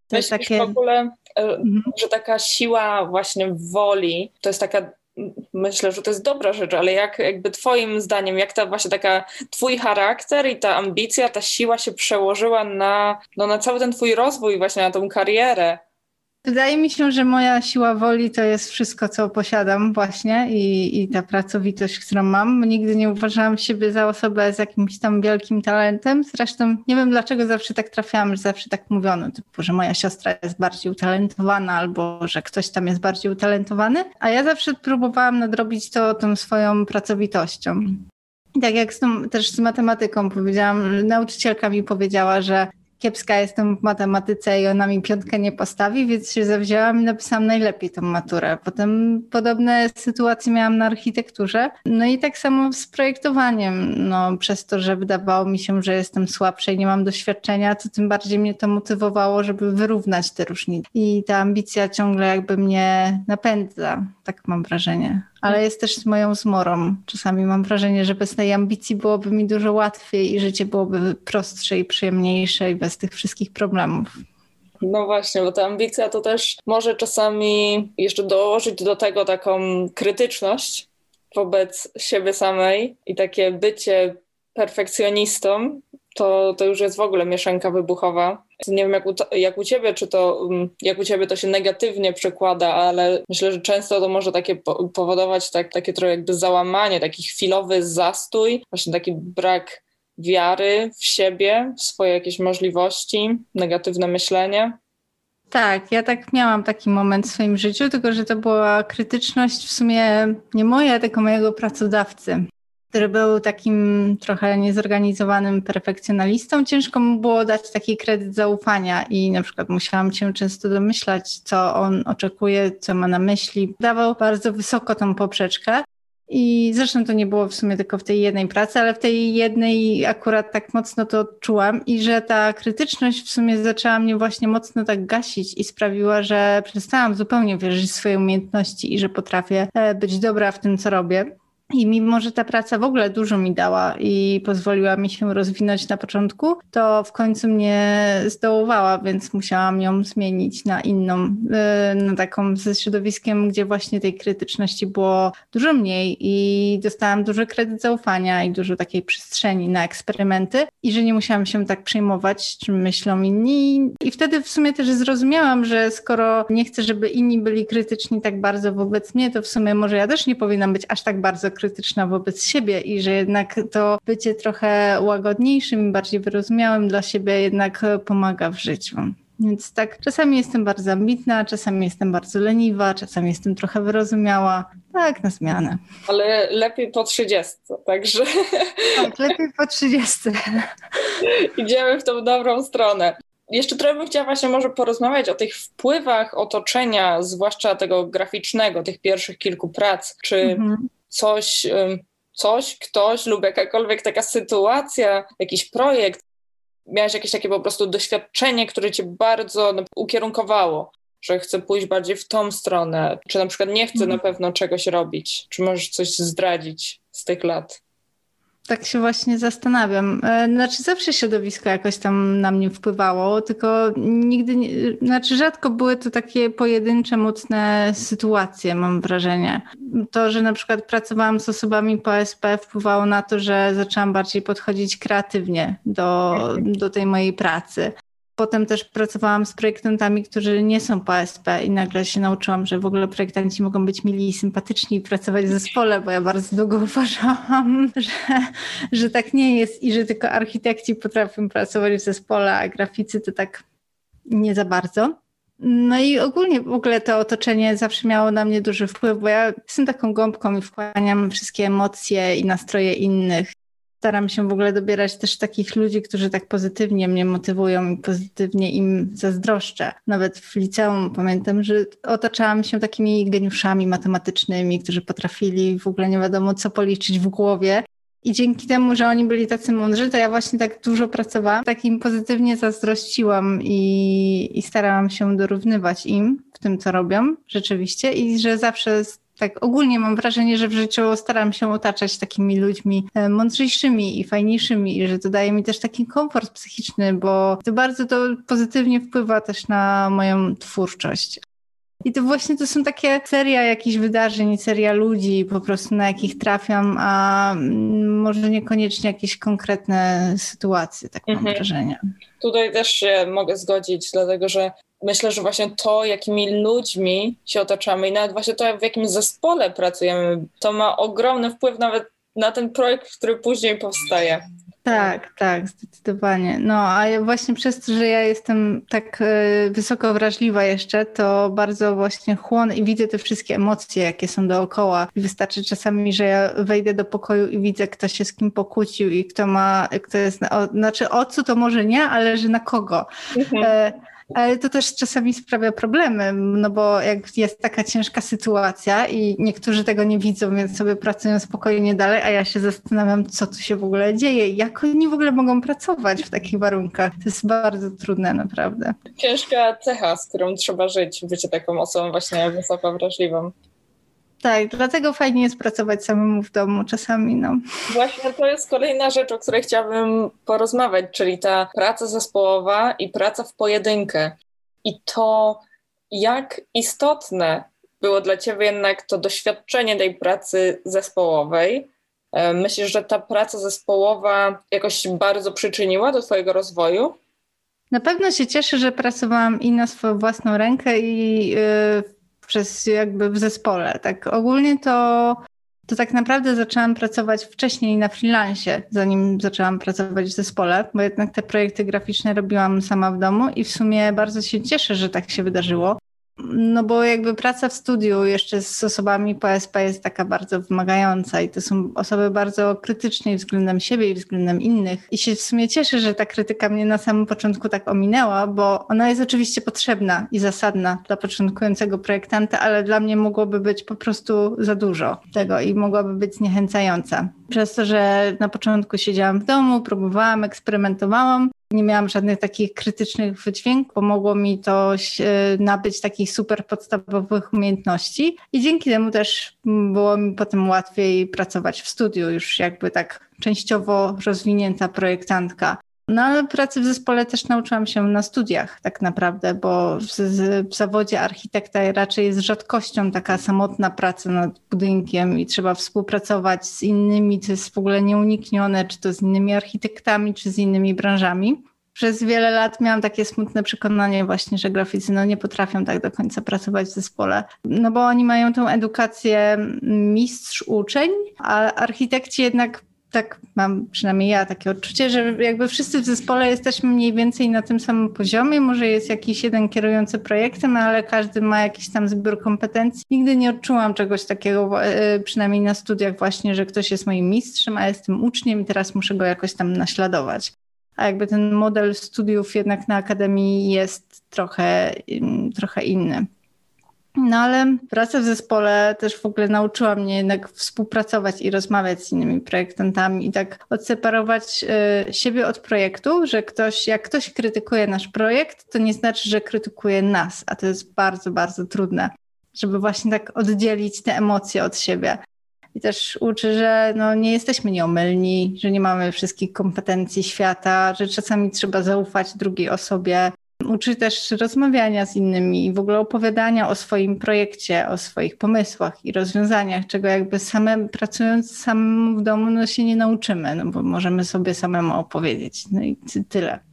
To Myślisz takie... w ogóle, mhm. że taka siła właśnie woli, to jest taka myślę, że to jest dobra rzecz, ale jak jakby twoim zdaniem, jak ta właśnie taka twój charakter i ta ambicja, ta siła się przełożyła na, no, na cały ten twój rozwój, właśnie na tą karierę? Wydaje mi się, że moja siła woli to jest wszystko, co posiadam właśnie i, i ta pracowitość, którą mam. Nigdy nie uważałam siebie za osobę z jakimś tam wielkim talentem. Zresztą nie wiem, dlaczego zawsze tak trafiałam, że zawsze tak mówiono, typu, że moja siostra jest bardziej utalentowana albo że ktoś tam jest bardziej utalentowany, a ja zawsze próbowałam nadrobić to tą swoją pracowitością. Tak jak z tą, też z matematyką powiedziałam, nauczycielka mi powiedziała, że kiepska jestem w matematyce i ona mi piątkę nie postawi, więc się zawzięłam i napisałam najlepiej tą maturę. Potem podobne sytuacje miałam na architekturze. No i tak samo z projektowaniem. No, przez to, że wydawało mi się, że jestem słabsza i nie mam doświadczenia, to tym bardziej mnie to motywowało, żeby wyrównać te różnice. I ta ambicja ciągle jakby mnie napędza, tak mam wrażenie ale jest też moją zmorą. Czasami mam wrażenie, że bez tej ambicji byłoby mi dużo łatwiej i życie byłoby prostsze i przyjemniejsze i bez tych wszystkich problemów. No właśnie, bo ta ambicja to też może czasami jeszcze dołożyć do tego taką krytyczność wobec siebie samej i takie bycie perfekcjonistą, to, to już jest w ogóle mieszanka wybuchowa. Nie wiem, jak u, jak u ciebie, czy to mm, jak u ciebie to się negatywnie przekłada, ale myślę, że często to może takie powodować tak, takie trochę jakby załamanie, taki chwilowy zastój, właśnie taki brak wiary w siebie, w swoje jakieś możliwości, negatywne myślenie. Tak, ja tak miałam taki moment w swoim życiu, tylko że to była krytyczność w sumie nie moja, tylko mojego pracodawcy który był takim trochę niezorganizowanym perfekcjonalistą, ciężko mu było dać taki kredyt zaufania i na przykład musiałam się często domyślać, co on oczekuje, co ma na myśli. Dawał bardzo wysoko tą poprzeczkę. I zresztą to nie było w sumie tylko w tej jednej pracy, ale w tej jednej akurat tak mocno to odczułam i że ta krytyczność w sumie zaczęła mnie właśnie mocno tak gasić i sprawiła, że przestałam zupełnie wierzyć w swoje umiejętności i że potrafię e, być dobra w tym, co robię. I mimo, że ta praca w ogóle dużo mi dała i pozwoliła mi się rozwinąć na początku, to w końcu mnie zdołowała, więc musiałam ją zmienić na inną, y, na taką ze środowiskiem, gdzie właśnie tej krytyczności było dużo mniej i dostałam duży kredyt zaufania i dużo takiej przestrzeni na eksperymenty i że nie musiałam się tak przejmować, czym myślą inni. I wtedy w sumie też zrozumiałam, że skoro nie chcę, żeby inni byli krytyczni tak bardzo wobec mnie, to w sumie może ja też nie powinnam być aż tak bardzo krytyczna wobec siebie i że jednak to bycie trochę łagodniejszym i bardziej wyrozumiałym dla siebie jednak pomaga w życiu. Więc tak, czasami jestem bardzo ambitna, czasami jestem bardzo leniwa, czasami jestem trochę wyrozumiała. Tak, na zmianę. Ale lepiej po 30, także. Tak, lepiej po 30. Idziemy w tą dobrą stronę. Jeszcze trochę bym chciała właśnie może porozmawiać o tych wpływach otoczenia, zwłaszcza tego graficznego, tych pierwszych kilku prac. Czy mhm coś, coś, ktoś lub jakakolwiek taka sytuacja, jakiś projekt, miałeś jakieś takie po prostu doświadczenie, które cię bardzo ukierunkowało, że chcę pójść bardziej w tą stronę, czy na przykład nie chcę na mhm. pewno czegoś robić, czy możesz coś zdradzić z tych lat? Tak się właśnie zastanawiam. E, znaczy, zawsze środowisko jakoś tam na mnie wpływało, tylko nigdy, nie, znaczy, rzadko były to takie pojedyncze, mocne sytuacje, mam wrażenie. To, że na przykład pracowałam z osobami po SP, wpływało na to, że zaczęłam bardziej podchodzić kreatywnie do, do tej mojej pracy. Potem też pracowałam z projektantami, którzy nie są po i nagle się nauczyłam, że w ogóle projektanci mogą być mili i sympatyczni i pracować w zespole, bo ja bardzo długo uważałam, że, że tak nie jest i że tylko architekci potrafią pracować w zespole, a graficy to tak nie za bardzo. No i ogólnie w ogóle to otoczenie zawsze miało na mnie duży wpływ, bo ja jestem taką gąbką i wchłaniam wszystkie emocje i nastroje innych staram się w ogóle dobierać też takich ludzi, którzy tak pozytywnie mnie motywują i pozytywnie im zazdroszczę. Nawet w liceum pamiętam, że otaczałam się takimi geniuszami matematycznymi, którzy potrafili w ogóle nie wiadomo co policzyć w głowie. I dzięki temu, że oni byli tacy mądrzy, to ja właśnie tak dużo pracowałam, takim pozytywnie zazdrościłam i, i starałam się dorównywać im w tym, co robią rzeczywiście i że zawsze tak ogólnie mam wrażenie, że w życiu staram się otaczać takimi ludźmi e, mądrzejszymi i fajniejszymi i że to daje mi też taki komfort psychiczny, bo to bardzo to pozytywnie wpływa też na moją twórczość. I to właśnie to są takie seria jakichś wydarzeń, seria ludzi po prostu na jakich trafiam, a mm, może niekoniecznie jakieś konkretne sytuacje, tak mam mhm. wrażenie. Tutaj też się mogę zgodzić, dlatego że myślę, że właśnie to, jakimi ludźmi się otaczamy i nawet właśnie to, w jakim zespole pracujemy, to ma ogromny wpływ nawet na ten projekt, który później powstaje. Tak, tak, zdecydowanie. No, a właśnie przez to, że ja jestem tak e, wysoko wrażliwa jeszcze, to bardzo właśnie chłonę i widzę te wszystkie emocje, jakie są dookoła. I wystarczy czasami, że ja wejdę do pokoju i widzę, kto się z kim pokłócił i kto ma, kto jest, o, znaczy o co to może nie, ale że na kogo. Mhm. E, ale to też czasami sprawia problemy, no bo jak jest taka ciężka sytuacja i niektórzy tego nie widzą, więc sobie pracują spokojnie dalej, a ja się zastanawiam, co tu się w ogóle dzieje, jak oni w ogóle mogą pracować w takich warunkach. To jest bardzo trudne, naprawdę. Ciężka cecha, z którą trzeba żyć, bycie taką osobą właśnie wysoko wrażliwą. Tak, dlatego fajnie jest pracować samemu w domu czasami, no. Właśnie to jest kolejna rzecz, o której chciałabym porozmawiać, czyli ta praca zespołowa i praca w pojedynkę. I to, jak istotne było dla Ciebie jednak to doświadczenie tej pracy zespołowej. E, myślisz, że ta praca zespołowa jakoś bardzo przyczyniła do Twojego rozwoju? Na pewno się cieszę, że pracowałam i na swoją własną rękę, i yy, przez jakby w zespole. Tak ogólnie to, to tak naprawdę zaczęłam pracować wcześniej na freelancie, zanim zaczęłam pracować w zespole, bo jednak te projekty graficzne robiłam sama w domu i w sumie bardzo się cieszę, że tak się wydarzyło, no bo jakby praca w studiu jeszcze z osobami PSP jest taka bardzo wymagająca i to są osoby bardzo krytyczne względem siebie i względem innych. I się w sumie cieszę, że ta krytyka mnie na samym początku tak ominęła, bo ona jest oczywiście potrzebna i zasadna dla początkującego projektanta, ale dla mnie mogłoby być po prostu za dużo tego i mogłaby być zniechęcająca. Przez to, że na początku siedziałam w domu, próbowałam, eksperymentowałam, nie miałam żadnych takich krytycznych wydźwięków, pomogło mi to nabyć takich super podstawowych umiejętności i dzięki temu też było mi potem łatwiej pracować w studiu, już jakby tak częściowo rozwinięta projektantka. No ale pracy w zespole też nauczyłam się na studiach tak naprawdę, bo w, w, zawodzie architekta raczej jest rzadkością taka samotna praca nad budynkiem i trzeba współpracować z innymi, co jest w ogóle nieuniknione, czy to z innymi architektami, czy z innymi branżami. Przez wiele lat miałam takie smutne przekonanie właśnie, że graficy no, nie potrafią tak do końca pracować w zespole, no bo oni mają tą edukację mistrz-uczeń, a architekci jednak tak mam przynajmniej ja takie odczucie, że jakby wszyscy w zespole jesteśmy mniej więcej na tym samym poziomie. Może jest jakiś jeden kierujący projektem, ale każdy ma jakiś tam zbiór kompetencji. Nigdy nie odczułam czegoś takiego, e, przynajmniej na studiach właśnie, że ktoś jest moim mistrzem, a jestem uczniem i teraz muszę go jakoś tam naśladować. A jakby ten model studiów jednak na akademii jest trochę, trochę inny. No ale praca w zespole też w ogóle nauczyła mnie jednak współpracować i rozmawiać z innymi projektantami i tak odseparować y, siebie od projektu, że ktoś, jak ktoś krytykuje nasz projekt, to nie znaczy, że krytykuje nas, a to jest bardzo, bardzo trudne, żeby właśnie tak oddzielić te emocje od siebie. I też uczy, że no, nie jesteśmy nieomylni, że nie mamy wszystkich kompetencji świata, że czasami trzeba zaufać drugiej osobie, Uczy też rozmawiania z innymi i w ogóle opowiadania o swoim projekcie, o swoich pomysłach i rozwiązaniach, czego jakby same pracując samemu w domu no się nie nauczymy, no bo możemy sobie samemu opowiedzieć. No i tyle.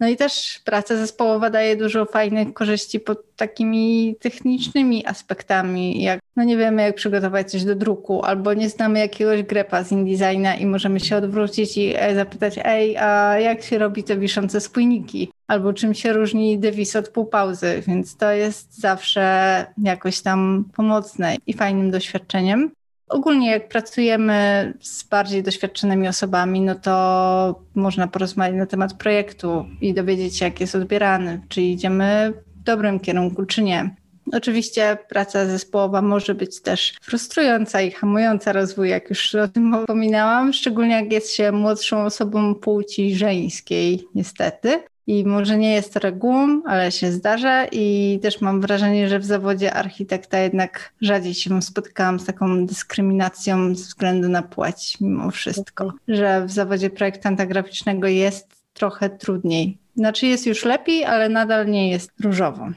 No i też praca zespołowa daje dużo fajnych korzyści pod takimi technicznymi aspektami, jak no nie wiemy jak przygotować coś do druku, albo nie znamy jakiegoś grepa z InDesigna i możemy się odwrócić i e, zapytać, ej, a jak się robi te wiszące spójniki? Albo czym się różni dewis od półpauzy, więc to jest zawsze jakoś tam pomocne i fajnym doświadczeniem. Ogólnie jak pracujemy z bardziej doświadczonymi osobami, no to można porozmawiać na temat projektu i dowiedzieć się, jak jest odbierany, czy idziemy w dobrym kierunku, czy nie. Oczywiście praca zespołowa może być też frustrująca i hamująca rozwój, jak już o tym wspominałam, szczególnie jak jest się młodszą osobą płci żeńskiej, niestety. I może nie jest to regułą, ale się zdarza i też mam wrażenie, że w zawodzie architekta jednak rzadziej się spotykałam z taką dyskryminacją ze względu na płeć mimo wszystko, że w zawodzie projektanta graficznego jest trochę trudniej. Znaczy jest już lepiej, ale nadal nie jest różowo.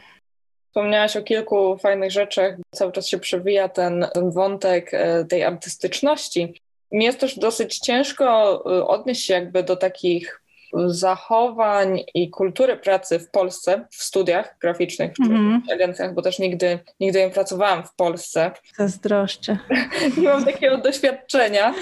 Wspomniałaś o kilku fajnych rzeczach, cały czas się przewija ten, ten wątek e, tej artystyczności. Mi jest też dosyć ciężko e, odnieść się jakby do takich zachowań i kultury pracy w Polsce, w studiach graficznych, czy mm. w agencjach, bo też nigdy, nigdy nie pracowałam w Polsce. Zazdroszczę. nie mam takiego doświadczenia.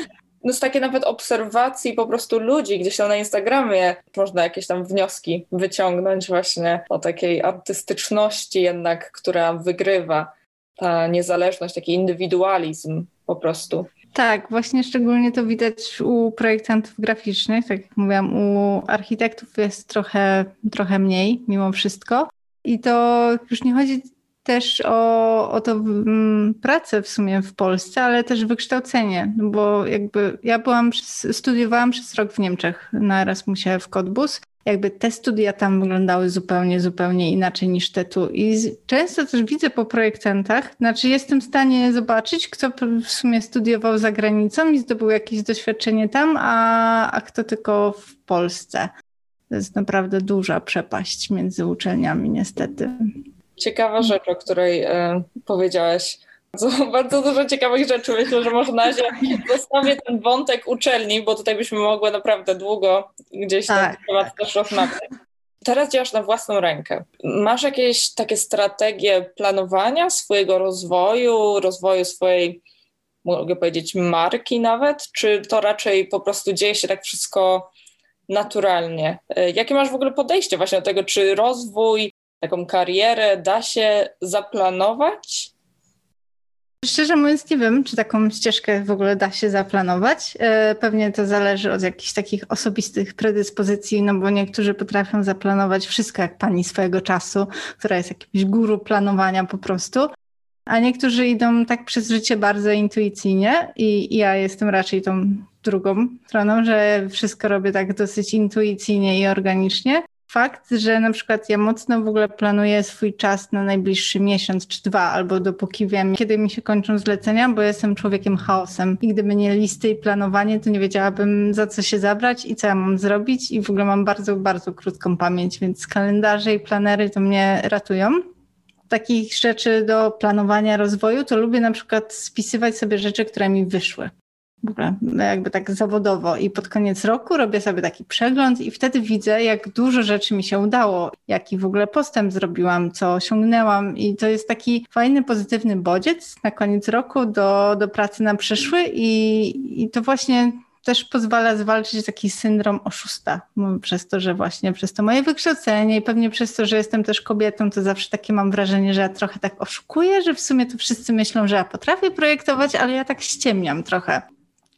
No z takiej nawet obserwacji po prostu ludzi, gdzieś tam na Instagramie można jakieś tam wnioski wyciągnąć właśnie o takiej artystyczności jednak, która wygrywa. Ta niezależność, taki indywidualizm po prostu. Tak, właśnie szczególnie to widać u projektantów graficznych. Tak jak mówiłam, u architektów jest trochę, trochę mniej mimo wszystko. I to już nie chodzi też o, o to um, pracę w sumie w Polsce, ale też wykształcenie, bo jakby ja byłam, studiowałam przez rok w Niemczech na Erasmusie w Cottbus jakby te studia tam wyglądały zupełnie, zupełnie inaczej niż te tu. I często też widzę po projektantach, znaczy jestem w stanie zobaczyć, kto w sumie studiował za granicą i zdobył jakieś doświadczenie tam, a, a kto tylko w Polsce. To jest naprawdę duża przepaść między uczelniami, niestety. Ciekawa rzecz, o której e, powiedziałaś bardzo, bardzo dużo ciekawych rzeczy. Myślę, że może na razie zostawię ten wątek uczelni, bo tutaj byśmy mogły naprawdę długo gdzieś tak. ten temat też rozmawiać. Teraz działasz na własną rękę. Masz jakieś takie strategie planowania swojego rozwoju, rozwoju swojej, mogę powiedzieć, marki nawet? Czy to raczej po prostu dzieje się tak wszystko naturalnie? Jakie masz w ogóle podejście właśnie do tego, czy rozwój, taką karierę da się zaplanować? Szczerze mówiąc, nie wiem, czy taką ścieżkę w ogóle da się zaplanować. E, pewnie to zależy od jakichś takich osobistych predyspozycji, no bo niektórzy potrafią zaplanować wszystko jak pani swojego czasu, która jest jakimś guru planowania po prostu. A niektórzy idą tak przez życie bardzo intuicyjnie i ja jestem raczej tą drugą stroną, że wszystko robię tak dosyć intuicyjnie i organicznie fakt, że na przykład ja mocno w ogóle planuję swój czas na najbliższy miesiąc czy dwa, albo dopóki wiem, kiedy mi się kończą zlecenia, bo jestem człowiekiem chaosem. I gdyby nie listy i planowanie, to nie wiedziałabym za co się zabrać i co ja mam zrobić. I w ogóle mam bardzo, bardzo krótką pamięć, więc kalendarze i planery to mnie ratują takich rzeczy do planowania rozwoju, to lubię na przykład spisywać sobie rzeczy, które mi wyszły w ogóle jakby tak zawodowo. I pod koniec roku robię sobie taki przegląd i wtedy widzę, jak dużo rzeczy mi się udało, jaki w ogóle postęp zrobiłam, co osiągnęłam. I to jest taki fajny, pozytywny bodziec na koniec roku do, do pracy na przyszły. I, i to właśnie też pozwala zwalczyć taki syndrom oszusta, przez to, że właśnie przez to moje wykształcenie i pewnie przez to, że jestem też kobietą, to zawsze takie mam wrażenie, że ja trochę tak oszukuję, że w sumie to wszyscy myślą, że ja potrafię projektować, ale ja tak ściemniam trochę.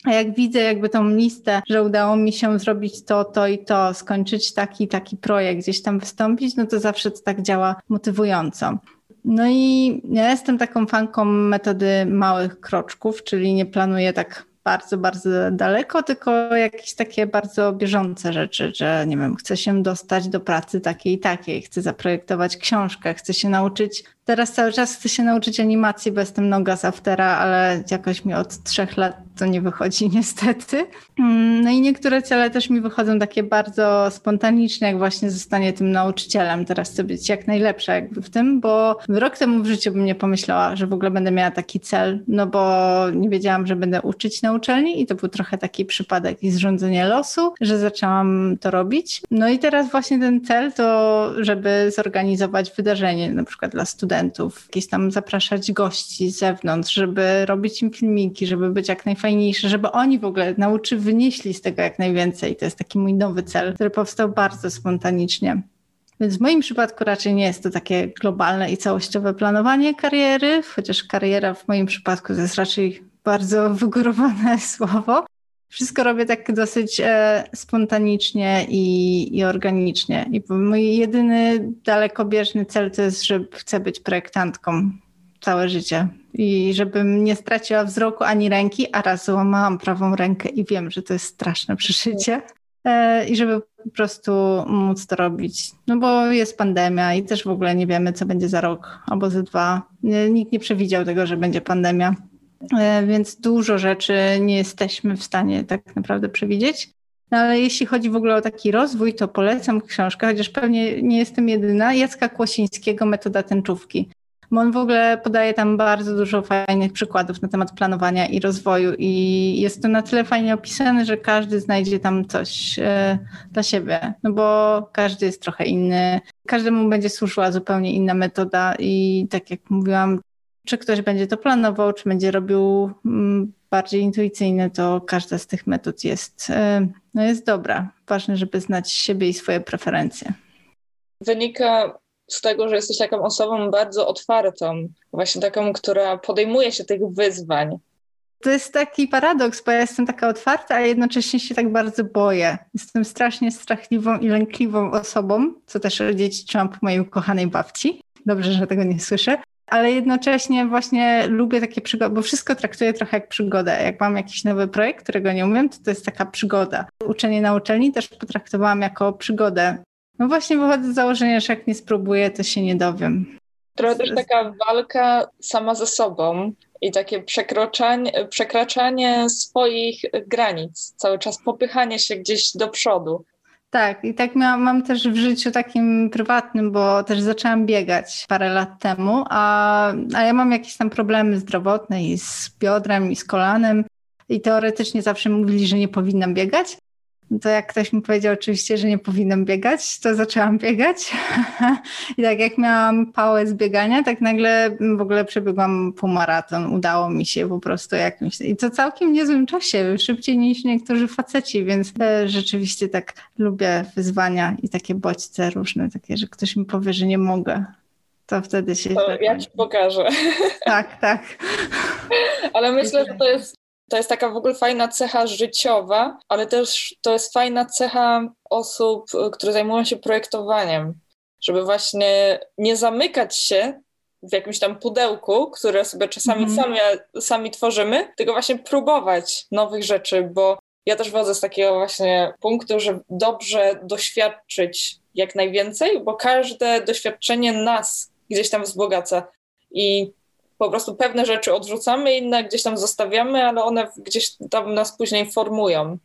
A jak widzę jakby tą listę, że udało mi się zrobić to, to i to, skończyć taki, taki projekt, gdzieś tam wystąpić, no to zawsze to tak działa motywująco. No i ja jestem taką fanką metody małych kroczków, czyli nie planuję tak bardzo, bardzo daleko, tylko jakieś takie bardzo bieżące rzeczy, że nie wiem, chcę się dostać do pracy takiej i takiej, chcę zaprojektować książkę, chcę się nauczyć Teraz cały czas chcę się nauczyć animacji, bo jestem noga z aftera, ale jakoś mi od trzech lat to nie wychodzi niestety. Mm, no i niektóre cele też mi wychodzą takie bardzo spontaniczne, jak właśnie zostanie tym nauczycielem. Teraz chcę być jak najlepsza jakby w tym, bo rok temu w życiu bym nie pomyślała, że w ogóle będę miała taki cel, no bo nie wiedziałam, że będę uczyć na uczelni i to był trochę taki przypadek i zrządzenie losu, że zaczęłam to robić. No i teraz właśnie ten cel to, żeby zorganizować wydarzenie na przykład dla studentów, studentów, jakieś tam zapraszać gości z zewnątrz, żeby robić im filmiki, żeby być jak najfajniejsze, żeby oni w ogóle nauczy wynieśli z tego jak najwięcej. To jest taki mój nowy cel, który powstał bardzo spontanicznie. Więc w moim przypadku raczej nie jest to takie globalne i całościowe planowanie kariery, chociaż kariera w moim przypadku to jest raczej bardzo wygórowane słowo. Wszystko robię tak dosyć e, spontanicznie i, i organicznie. I mój jedyny dalekobieżny cel to jest, że chcę być projektantką całe życie. I żebym nie straciła wzroku ani ręki, a raz złamałam prawą rękę i wiem, że to jest straszne przeżycie. E, I żeby po prostu móc to robić. No bo jest pandemia i też w ogóle nie wiemy, co będzie za rok albo za dwa. Nikt nie przewidział tego, że będzie pandemia. E, więc dużo rzeczy nie jesteśmy w stanie tak naprawdę przewidzieć. No ale jeśli chodzi w ogóle o taki rozwój, to polecam książkę, chociaż pewnie nie jestem jedyna, Jacka Kłosińskiego, Metoda tęczówki. Bo on w ogóle podaje tam bardzo dużo fajnych przykładów na temat planowania i rozwoju i jest to na tyle fajnie opisane, że każdy znajdzie tam coś e, dla siebie, no bo każdy jest trochę inny, każdemu będzie służyła zupełnie inna metoda i tak jak mówiłam, czy ktoś będzie to planował, czy będzie robił mm, bardziej intuicyjne, to każda z tych metod jest, e, no jest dobra. Ważne, żeby znać siebie i swoje preferencje. Wynika z tego, że jesteś taką osobą bardzo otwartą, właśnie taką, która podejmuje się tych wyzwań. To jest taki paradoks, bo ja jestem taka otwarta, a jednocześnie się tak bardzo boję. Jestem strasznie strachliwą i lękliwą osobą, co też odziedziczyłam po mojej ukochanej babci. Dobrze, że tego nie słyszę. Ale jednocześnie właśnie lubię takie przygody, bo wszystko traktuję trochę jak przygodę. Jak mam jakiś nowy projekt, którego nie umiem, to to jest taka przygoda. Uczenie na uczelni też potraktowałam jako przygodę. No właśnie wychodzę z założenia, że jak nie spróbuję, to się nie dowiem. Trochę też taka walka sama ze sobą i takie przekraczanie swoich granic, cały czas popychanie się gdzieś do przodu. Tak, i tak miałam, mam też w życiu takim prywatnym, bo też zaczęłam biegać parę lat temu, a, a ja mam jakieś tam problemy zdrowotne i z biodrem, i z kolanem. I teoretycznie zawsze mówili, że nie powinnam biegać, to jak ktoś mi powiedział oczywiście, że nie powinnam biegać, to zaczęłam biegać. I tak jak miałam pałę z biegania, tak nagle w ogóle przebiegłam półmaraton. Udało mi się po prostu jakimś... I to całkiem niezłym czasie, szybciej niż niektórzy faceci, więc rzeczywiście tak lubię wyzwania i takie bodźce różne, takie, że ktoś mi powie, że nie mogę. To wtedy się... To ja ci pokażę. Tak, tak. Ale myślę, że to jest to jest taka w ogóle fajna cecha życiowa, ale też to jest fajna cecha osób, które zajmują się projektowaniem, żeby właśnie nie zamykać się w jakimś tam pudełku, które sobie czasami mm. sami, sami tworzymy, tylko właśnie próbować nowych rzeczy, bo ja też wodzę z takiego właśnie punktu, że dobrze doświadczyć jak najwięcej, bo każde doświadczenie nas gdzieś tam wzbogaca. I po prostu pewne rzeczy odrzucamy, inne gdzieś tam zostawiamy, ale one gdzieś tam nas później formują.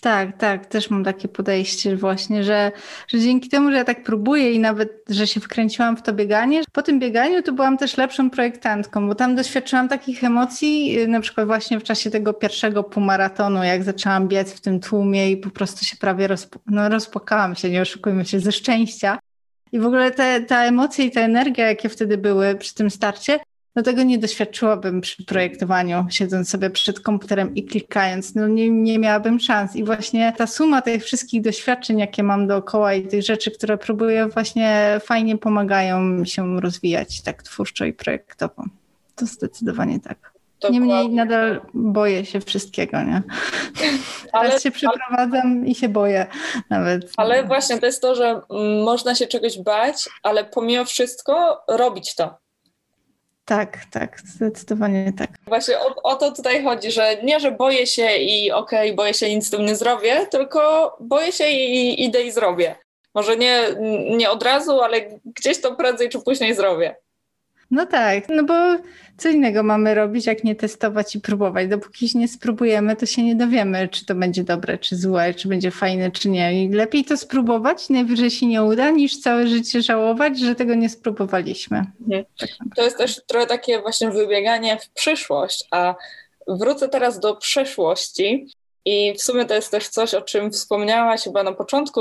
Tak, tak, też mam takie podejście właśnie, że, że dzięki temu, że ja tak próbuję i nawet, że się wkręciłam w to bieganie, po tym bieganiu to byłam też lepszą projektantką, bo tam doświadczyłam takich emocji, na przykład właśnie w czasie tego pierwszego półmaratonu, jak zaczęłam biec w tym tłumie i po prostu się prawie rozp no, rozpłakałam się, nie oszukujmy się, ze szczęścia. I w ogóle te, ta emocja i ta energia, jakie wtedy były przy tym starcie, no tego nie doświadczyłabym przy projektowaniu, siedząc sobie przed komputerem i klikając. No nie, nie miałabym szans. I właśnie ta suma tych wszystkich doświadczeń, jakie mam dookoła i tych rzeczy, które próbuję, właśnie fajnie pomagają mi się rozwijać tak twórczo i projektowo. To zdecydowanie tak. Dokładnie. Niemniej nadal boję się wszystkiego, nie? Ale, Teraz się przeprowadzam ale, i się boję nawet. Ale właśnie to jest to, że można się czegoś bać, ale pomimo wszystko robić to. Tak, tak, zdecydowanie tak. Właśnie o, o, to tutaj chodzi, że nie, że boję się i okej, okay, boję się nic z tym nie zrobię, tylko boję się i idę i zrobię. Może nie, nie od razu, ale gdzieś to prędzej czy później zrobię. No tak, no bo co innego mamy robić, jak nie testować i próbować. Dopóki nie spróbujemy, to się nie dowiemy, czy to będzie dobre, czy złe, czy będzie fajne, czy nie. I lepiej to spróbować, najwyżej się nie uda, niż całe życie żałować, że tego nie spróbowaliśmy. Mhm. Tak. To jest też trochę takie właśnie wybieganie w przyszłość, a wrócę teraz do przeszłości. I w sumie to jest też coś, o czym wspomniałaś chyba na początku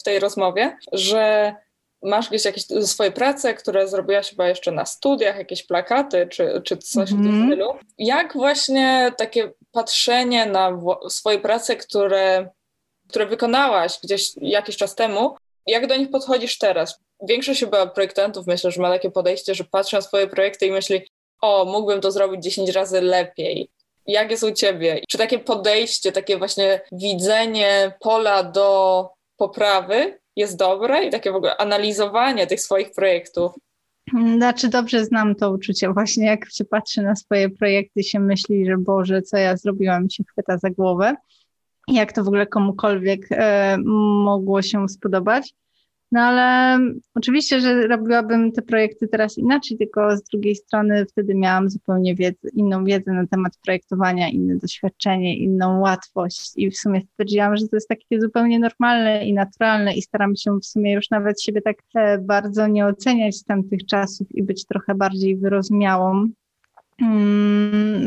w tej rozmowie, że masz gdzieś jakieś swoje prace, które zrobiłaś chyba jeszcze na studiach, jakieś plakaty czy, czy coś mm. w tym mhm. stylu. Jak właśnie takie patrzenie na swoje prace, które, które wykonałaś gdzieś jakiś czas temu, jak do nich podchodzisz teraz? Większość chyba projektantów myślę, że ma takie podejście, że patrzy na swoje projekty i myśli, o, mógłbym to zrobić 10 razy lepiej. Jak jest u ciebie? Czy takie podejście, takie właśnie widzenie pola do poprawy jest dobre i takie w ogóle analizowanie tych swoich projektów. Znaczy dobrze znam to uczucie. Właśnie jak się patrzy na swoje projekty, się myśli, że Boże, co ja zrobiłam, się chwyta za głowę. Jak to w ogóle komukolwiek e, mogło się spodobać. No ale oczywiście, że robiłabym te projekty teraz inaczej, tylko z drugiej strony wtedy miałam zupełnie wiedzę, inną wiedzę na temat projektowania, inne doświadczenie, inną łatwość. I w sumie stwierdziłam, że to jest takie zupełnie normalne i naturalne i staram się w sumie już nawet siebie tak e, bardzo nie oceniać tamtych czasów i być trochę bardziej wyrozumiałą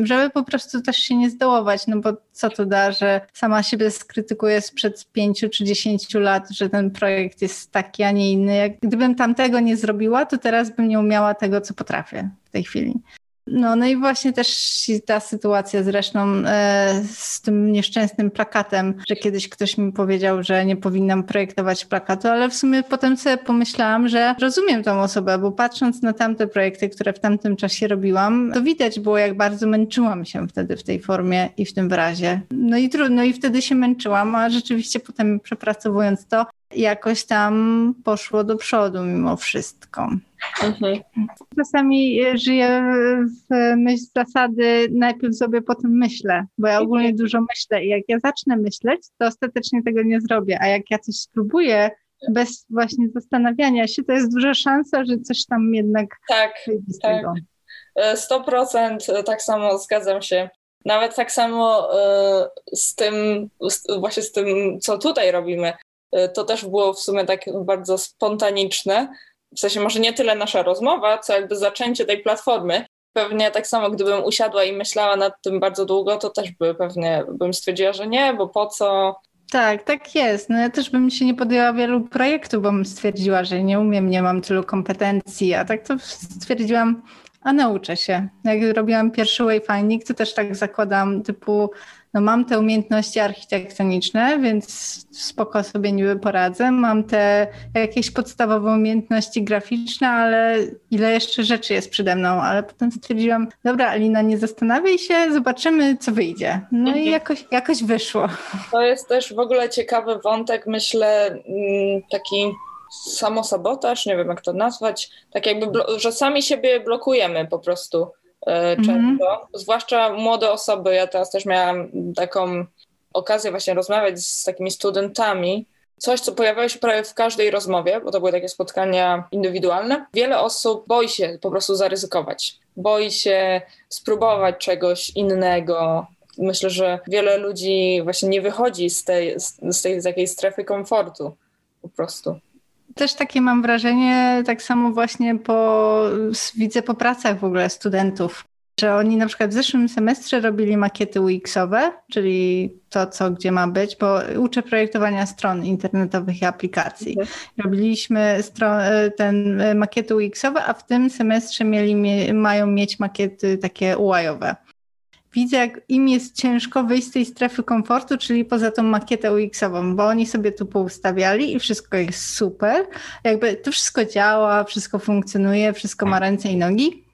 żeby po prostu też się nie zdołować, no bo co to da, że sama siebie skrytykuję sprzed pięciu czy dziesięciu lat, że ten projekt jest taki, a nie inny. Jak gdybym tamtego nie zrobiła, to teraz bym nie umiała tego, co potrafię w tej chwili. No, no i właśnie też ta sytuacja zresztą e, z tym nieszczęsnym plakatem, że kiedyś ktoś mi powiedział, że nie powinnam projektować plakatu, ale w sumie potem sobie pomyślałam, że rozumiem tą osobę, bo patrząc na tamte projekty, które w tamtym czasie robiłam, to widać było, jak bardzo męczyłam się wtedy w tej formie i w tym wyrazie. No i trudno, i wtedy się męczyłam, a rzeczywiście potem przepracowując to, jakoś tam poszło do przodu mimo wszystko. Mhm. Czasami żyję w myśl zasady najpierw sobie, potem myślę, bo ja ogólnie mhm. dużo myślę i jak ja zacznę myśleć, to ostatecznie tego nie zrobię, a jak ja coś spróbuję bez właśnie zastanawiania się, to jest duża szansa, że coś tam jednak tak, z tak. tego. 100% e, tak samo zgadzam się. Nawet tak samo e, z tym, właśnie z tym, co tutaj robimy. E, to też było w sumie tak bardzo spontaniczne. W sensie może nie tyle nasza rozmowa, co jakby zaczęcie tej platformy. Pewnie tak samo, gdybym usiadła i myślała nad tym bardzo długo, to też by pewnie bym stwierdziła, że nie, bo po co. Tak, tak jest. No ja też bym się nie podjęła wielu projektów, bo bym stwierdziła, że nie umiem, nie mam tylu kompetencji, a tak to stwierdziłam, a nauczę się. Jak robiłam pierwszy wayfinding, to też tak zakładam typu no mam te umiejętności architektoniczne, więc spoko sobie niby poradzę. Mam te jakieś podstawowe umiejętności graficzne, ale ile jeszcze rzeczy jest przede mną. Ale potem stwierdziłam, dobra, Alina, nie zastanawiaj się, zobaczymy, co wyjdzie. No mhm. i jakoś, jakoś wyszło. To jest też w ogóle ciekawy wątek, myślę, mm, taki samosabotaż, nie wiem jak to nazwać, tak jakby, że sami siebie blokujemy po prostu. E, często, mm -hmm. zwłaszcza młode osoby. Ja teraz też miałam taką okazję właśnie rozmawiać z takimi studentami. Coś, co pojawiało się prawie w każdej rozmowie, bo to były takie spotkania indywidualne. Wiele osób boi się po prostu zaryzykować. Boi się spróbować czegoś innego. Myślę, że wiele ludzi właśnie nie wychodzi z tej, z tej takiej strefy komfortu po prostu. Też takie mam wrażenie, tak samo właśnie po, widzę po pracach w ogóle studentów, że oni na przykład w zeszłym semestrze robili makiety UX-owe, czyli to, co gdzie ma być, bo uczę projektowania stron internetowych i aplikacji. Mhm. Robiliśmy stron, ten makiety UX-owe, a w tym semestrze mieli, mają mieć makiety takie UI-owe widzę, jak im jest ciężko wyjść z tej strefy komfortu, czyli poza tą makietę UX-ową, bo oni sobie tu poustawiali i wszystko jest super. Jakby to wszystko działa, wszystko funkcjonuje, wszystko ma ręce i nogi.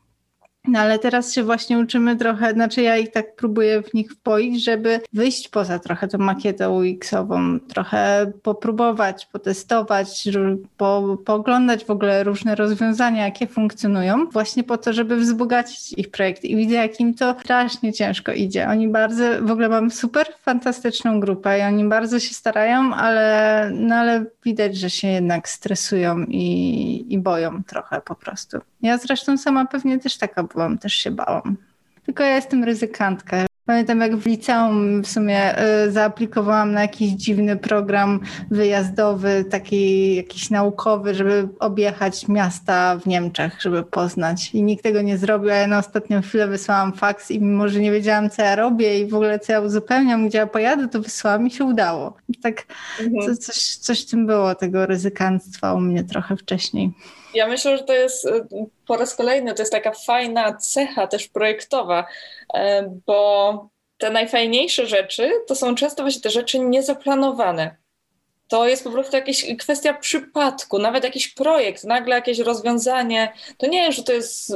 No ale teraz się właśnie uczymy trochę, znaczy ja ich tak próbuję w nich wpoić, żeby wyjść poza trochę tą makietę UX-ową, trochę popróbować, potestować, po, pooglądać w ogóle różne rozwiązania, jakie funkcjonują, właśnie po to, żeby wzbogacić ich projekt. I widzę, jak im to strasznie ciężko idzie. Oni bardzo, w ogóle mam super fantastyczną grupę i oni bardzo się starają, ale, no ale widać, że się jednak stresują i, i boją trochę po prostu. Ja zresztą sama pewnie też taka byłam, też się bałam. Tylko ja jestem ryzykantka. Pamiętam, jak w liceum w sumie y, zaaplikowałam na jakiś dziwny program wyjazdowy, taki jakiś naukowy, żeby objechać miasta w Niemczech, żeby poznać. I nikt tego nie zrobił, a ja na ostatnią chwilę wysłałam faks i mimo, że nie wiedziałam, co ja robię i w ogóle co ja uzupełniam, gdzie ja pojadę, to wysłałam i się udało. Tak mhm. coś, coś w tym było, tego ryzykanstwa u mnie trochę wcześniej. Ja myślę, że to jest y, po raz kolejny, to jest taka fajna cecha też projektowa, e, bo te najfajniejsze rzeczy to są często właśnie te rzeczy niezaplanowane. To jest po prostu jakaś kwestia przypadku, nawet jakiś projekt, nagle jakieś rozwiązanie. To nie jest, że to jest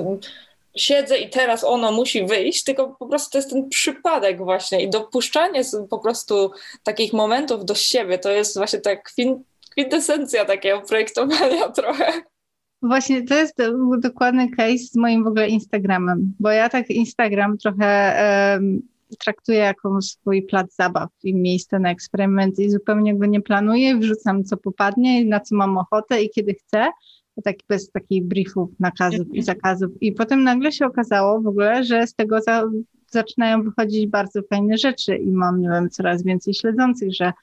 siedzę i teraz ono musi wyjść, tylko po prostu to jest ten przypadek właśnie i dopuszczanie po prostu takich momentów do siebie, to jest właśnie ta kwintesencja takiego projektowania trochę. Właśnie to jest dokładny case z moim w ogóle Instagramem, bo ja tak Instagram trochę um, traktuję jako swój plac zabaw i miejsce na eksperyment i zupełnie go nie planuję, wrzucam co popadnie, na co mam ochotę i kiedy chcę, tak bez takich briefów, nakazów i zakazów. I potem nagle się okazało w ogóle, że z tego za, zaczynają wychodzić bardzo fajne rzeczy i mam, nie wiem, coraz więcej śledzących, że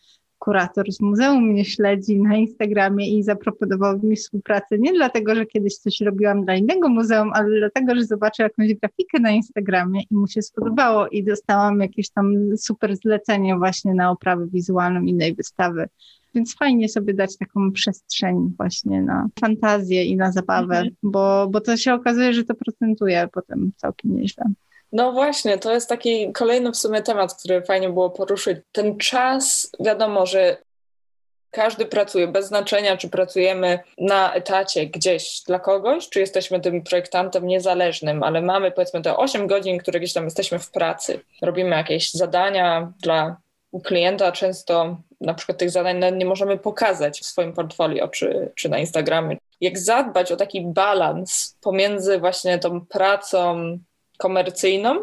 kurator z muzeum mnie śledzi na Instagramie i zaproponował mi współpracę nie dlatego, że kiedyś coś robiłam dla innego muzeum, ale dlatego, że zobaczył jakąś grafikę na Instagramie i mu się spodobało i dostałam jakieś tam super zlecenie właśnie na oprawę wizualną innej wystawy. Więc fajnie sobie dać taką przestrzeń właśnie na fantazję i na zabawę, mhm. bo, bo to się okazuje, że to procentuje potem całkiem nieźle. No właśnie, to jest taki kolejny w sumie temat, który fajnie było poruszyć. Ten czas, wiadomo, że każdy pracuje, bez znaczenia, czy pracujemy na etacie gdzieś dla kogoś, czy jesteśmy tym projektantem niezależnym, ale mamy powiedzmy te 8 godzin, które gdzieś tam jesteśmy w pracy. Robimy jakieś zadania dla klienta, często na przykład tych zadań nie możemy pokazać w swoim portfolio czy, czy na Instagramie. Jak zadbać o taki balans pomiędzy właśnie tą pracą komercyjną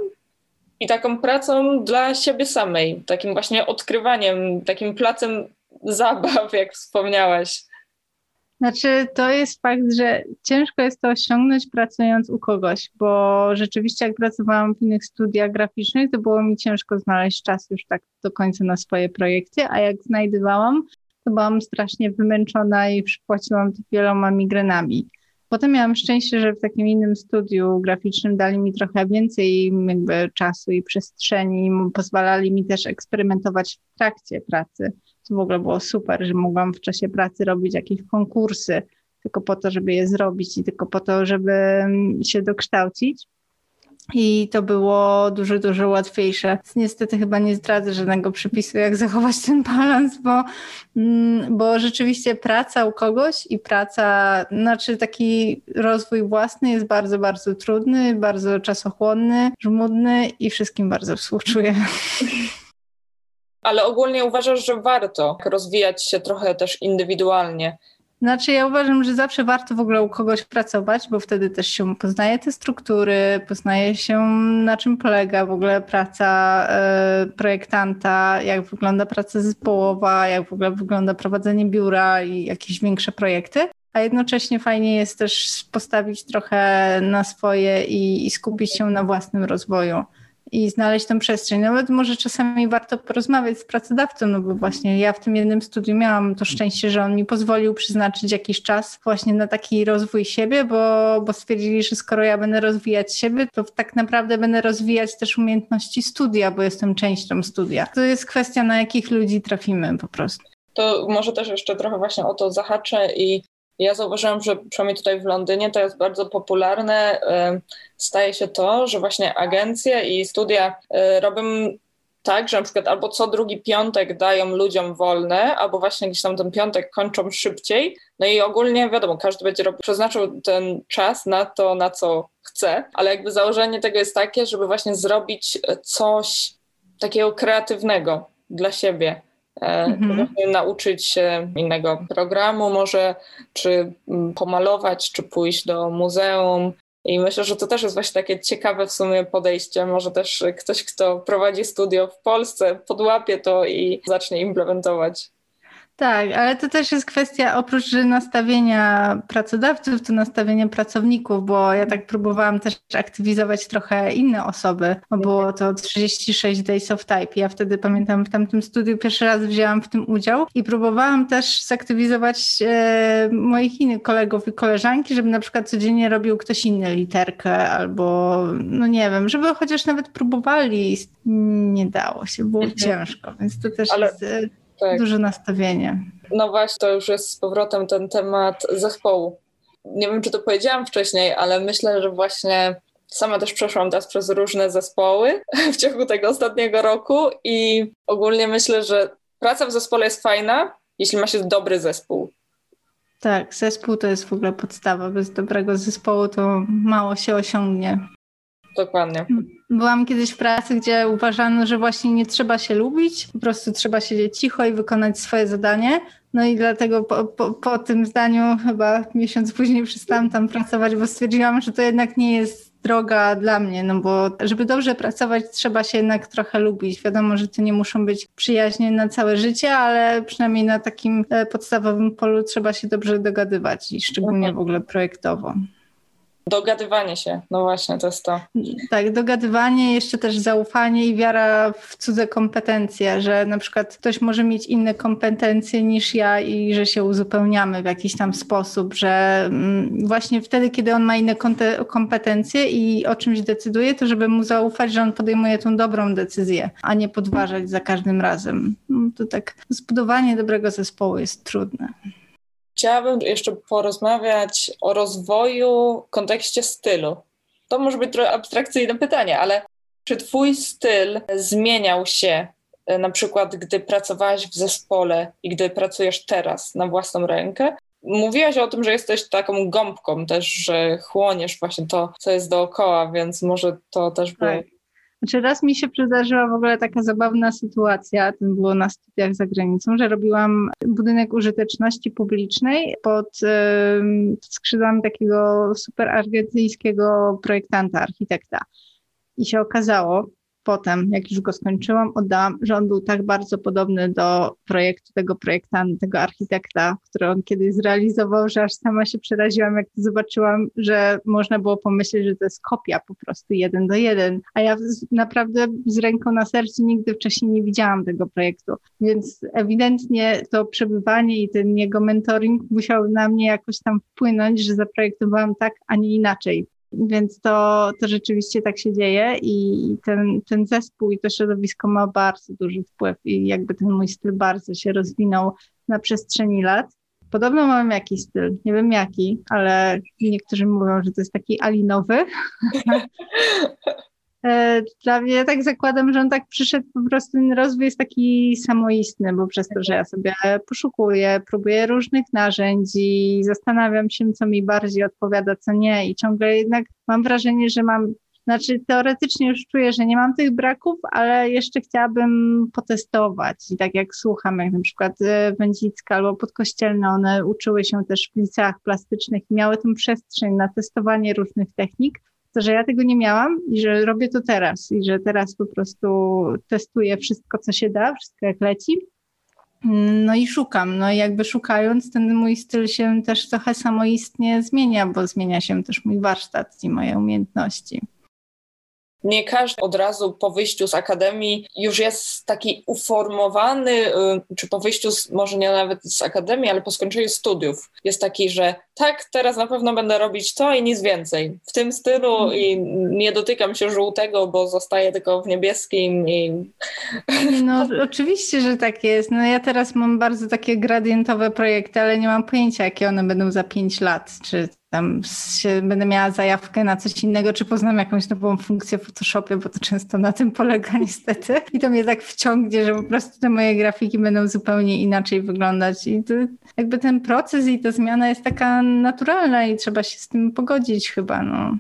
i taką pracą dla siebie samej, takim właśnie odkrywaniem, takim placem zabaw, jak wspomniałaś. Znaczy, to jest fakt, że ciężko jest to osiągnąć pracując u kogoś, bo rzeczywiście jak pracowałam w innych studiach graficznych, to było mi ciężko znaleźć czas już tak do końca na swoje projekty, a jak znajdowałam, to byłam strasznie wymęczona i przypłaciłam wieloma migrenami. Potem miałam szczęście, że w takim innym studiu graficznym dali mi trochę więcej jakby czasu i przestrzeni, pozwalali mi też eksperymentować w trakcie pracy. To w ogóle było super, że mogłam w czasie pracy robić jakieś konkursy, tylko po to, żeby je zrobić i tylko po to, żeby się dokształcić. I to było dużo, dużo łatwiejsze. Niestety chyba nie zdradzę żadnego przepisu, jak zachować ten balans, bo, mm, bo rzeczywiście praca u kogoś i praca, znaczy taki rozwój własny jest bardzo, bardzo trudny, bardzo czasochłonny, żmudny i wszystkim bardzo współczuję. Ale ogólnie uważasz, że warto rozwijać się trochę też indywidualnie znaczy, ja uważam, że zawsze warto w ogóle u kogoś pracować, bo wtedy też się poznaje te struktury, poznaje się na czym polega w ogóle praca y, projektanta, jak wygląda praca zespołowa, jak w ogóle wygląda prowadzenie biura i jakieś większe projekty. A jednocześnie fajnie jest też postawić trochę na swoje i, i skupić się na własnym rozwoju i znaleźć tę przestrzeń. Nawet może czasami warto porozmawiać z pracodawcą, no bo właśnie ja w tym jednym studiu miałam to szczęście, że on mi pozwolił przeznaczyć jakiś czas właśnie na taki rozwój siebie, bo, bo stwierdzili, że skoro ja będę rozwijać siebie, to tak naprawdę będę rozwijać też umiejętności studia, bo jestem częścią studia. To jest kwestia, na jakich ludzi trafimy po prostu. To może też jeszcze trochę właśnie o to zahaczę i ja zauważyłam, że przynajmniej tutaj w Londynie to jest bardzo popularne. Staje się to, że właśnie agencje i studia e, robią tak, że na przykład albo co drugi piątek dają ludziom wolne, albo właśnie gdzieś tam ten piątek kończą szybciej. No i ogólnie wiadomo, każdy będzie robił, przeznaczył ten czas na to, na co chce, ale jakby założenie tego jest takie, żeby właśnie zrobić coś takiego kreatywnego dla siebie. E, mhm. nauczyć się innego programu może, czy mm, pomalować, czy pójść do muzeum. I myślę, że to też jest właśnie takie ciekawe w sumie podejście. Może też ktoś, kto prowadzi studio w Polsce, podłapie to i zacznie implementować. Tak, ale to też jest kwestia oprócz nastawienia pracodawców, to nastawienia pracowników, bo ja tak próbowałam też aktywizować trochę inne osoby, bo było to 36 Days of Type. Ja wtedy pamiętam w tamtym studiu pierwszy raz wzięłam w tym udział i próbowałam też zaktywizować e, moich innych kolegów i koleżanki, żeby na przykład codziennie robił ktoś inny literkę albo no nie wiem, żeby chociaż nawet próbowali. Nie dało się, było mhm. ciężko, więc to też ale... jest e, tak. duże nastawienie. No właśnie, to już jest z powrotem ten temat zespołu. Nie wiem, czy to powiedziałam wcześniej, ale myślę, że właśnie sama też przeszłam teraz przez różne zespoły w ciągu tego ostatniego roku i ogólnie myślę, że praca w zespole jest fajna, jeśli ma się dobry zespół. Tak, zespół to jest w ogóle podstawa. Bez dobrego zespołu to mało się osiągnie. Dokładnie. Byłam kiedyś w pracy, gdzie uważano, że właśnie nie trzeba się lubić, po prostu trzeba siedzieć cicho i wykonać swoje zadanie. No i dlatego po, po, po tym zdaniu chyba miesiąc później przestałam tam pracować, bo stwierdziłam, że to jednak nie jest droga dla mnie, no bo żeby dobrze pracować, trzeba się jednak trochę lubić. Wiadomo, że to nie muszą być przyjaźnie na całe życie, ale przynajmniej na takim e, podstawowym polu trzeba się dobrze dogadywać i szczególnie w ogóle projektowo. Dogadywanie się, no właśnie, to jest to. Tak, dogadywanie, jeszcze też zaufanie i wiara w cudze kompetencje, że na przykład ktoś może mieć inne kompetencje niż ja i że się uzupełniamy w jakiś tam sposób, że mm, właśnie wtedy, kiedy on ma inne kompetencje i o czymś decyduje, to żeby mu zaufać, że on podejmuje tą dobrą decyzję, a nie podważać za każdym razem. No to tak, zbudowanie dobrego zespołu jest trudne. Chciałabym jeszcze porozmawiać o rozwoju w kontekście stylu. To może być trochę abstrakcyjne pytanie, ale czy Twój styl zmieniał się e, na przykład, gdy pracowałaś w zespole i gdy pracujesz teraz na własną rękę? Mówiłaś o tym, że jesteś taką gąbką też, że chłoniesz właśnie to, co jest dookoła, więc może to też było tak. Znaczy raz mi się przydarzyła w ogóle taka zabawna sytuacja, to było na studiach za granicą, że robiłam budynek użyteczności publicznej pod skrzydłami takiego super argentyńskiego projektanta, architekta. I się okazało, potem, jak już go skończyłam, oddałam, że on był tak bardzo podobny do projektu tego projektanta, tego architekta, który on kiedyś zrealizował, że aż sama się przeraziłam, jak to zobaczyłam, że można było pomyśleć, że to jest kopia po prostu jeden do jeden. A ja naprawdę z ręką na sercu nigdy wcześniej nie widziałam tego projektu. Więc ewidentnie to przebywanie i ten jego mentoring musiał na mnie jakoś tam wpłynąć, że zaprojektowałam tak, a nie inaczej. Więc to, to rzeczywiście tak się dzieje i ten, ten zespół i to środowisko ma bardzo duży wpływ i jakby ten mój styl bardzo się rozwinął na przestrzeni lat. Podobno mam jakiś styl, nie wiem jaki, ale niektórzy mówią, że to jest taki alinowy. E, dla mnie tak zakładam, że on tak przyszedł, po prostu ten rozwój jest taki samoistny, bo przez to, że ja sobie poszukuję, próbuję różnych narzędzi, zastanawiam się, co mi bardziej odpowiada, co nie i ciągle jednak mam wrażenie, że mam, znaczy teoretycznie już czuję, że nie mam tych braków, ale jeszcze chciałabym potestować. I tak jak słucham, jak na przykład e, Wędzicka albo Podkościelne, one uczyły się też w liceach plastycznych i miały tę przestrzeń na testowanie różnych technik, to, że ja tego nie miałam i że robię to teraz i że teraz po prostu testuję wszystko, co się da, wszystko jak leci. No i szukam, no i jakby szukając, ten mój styl się też trochę samoistnie zmienia, bo zmienia się też mój warsztat i moje umiejętności. Nie każdy od razu po wyjściu z akademii już jest taki uformowany, y, czy po wyjściu, z, może nie nawet z akademii, ale po skończeniu studiów, jest taki, że tak, teraz na pewno będę robić to i nic więcej. W tym stylu mm. i nie dotykam się żółtego, bo zostaję tylko w niebieskim. I... No oczywiście, że tak jest. No ja teraz mam bardzo takie gradientowe projekty, ale nie mam pojęcia, jakie one będą za pięć lat, czy tam się, będę miała zajawkę na coś innego, czy poznam jakąś nową funkcję w Photoshopie, bo to często na tym polega niestety. I to mnie tak wciągnie, że po prostu te moje grafiki będą zupełnie inaczej wyglądać. I to jakby ten proces i ta zmiana jest taka naturalna i trzeba się z tym pogodzić chyba. No.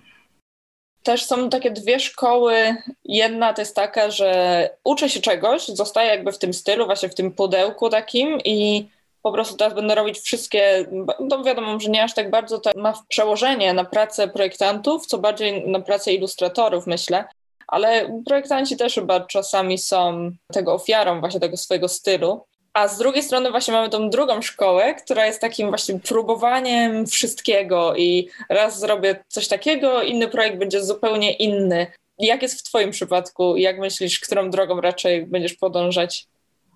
Też są takie dwie szkoły. Jedna to jest taka, że uczę się czegoś, zostaję jakby w tym stylu, właśnie w tym pudełku takim i po prostu teraz będę robić wszystkie, no wiadomo, że nie aż tak bardzo to ma przełożenie na pracę projektantów, co bardziej na pracę ilustratorów, myślę. Ale projektanci też chyba czasami są tego ofiarą właśnie tego swojego stylu. A z drugiej strony właśnie mamy tą drugą szkołę, która jest takim właśnie próbowaniem wszystkiego i raz zrobię coś takiego, inny projekt będzie zupełnie inny. Jak jest w Twoim przypadku? Jak myślisz, którą drogą raczej będziesz podążać?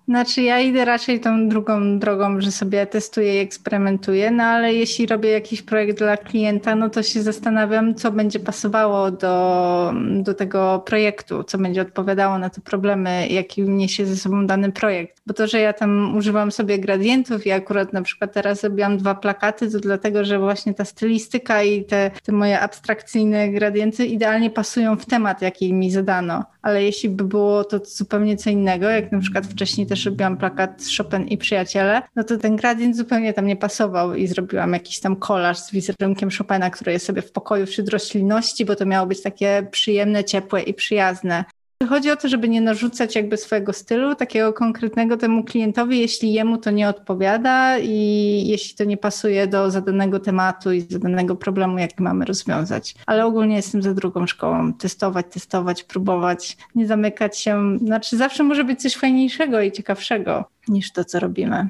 Znaczy ja idę raczej tą drugą drogą, że sobie testuję i eksperymentuję, no ale jeśli robię jakiś projekt dla klienta, no to się zastanawiam, co będzie pasowało do, do tego projektu, co będzie odpowiadało na te problemy, jaki niesie ze sobą dany projekt. Bo to, że ja tam używam sobie gradientów i akurat na przykład teraz zrobiłam dwa plakaty, to dlatego, że właśnie ta stylistyka i te, te moje abstrakcyjne gradienty idealnie pasują w temat, jaki mi zadano. Ale jeśli by było to zupełnie co innego, jak na przykład wcześniej też robiłam plakat Chopin i przyjaciele, no to ten gradient zupełnie tam nie pasował i zrobiłam jakiś tam kolaż z wizerunkiem Chopina, który jest sobie w pokoju wśród roślinności, bo to miało być takie przyjemne, ciepłe i przyjazne. Chodzi o to, żeby nie narzucać jakby swojego stylu, takiego konkretnego temu klientowi, jeśli jemu to nie odpowiada i jeśli to nie pasuje do zadanego tematu i zadanego problemu, jaki mamy rozwiązać. Ale ogólnie jestem za drugą szkołą. Testować, testować, próbować, nie zamykać się. Znaczy zawsze może być coś fajniejszego i ciekawszego niż to, co robimy.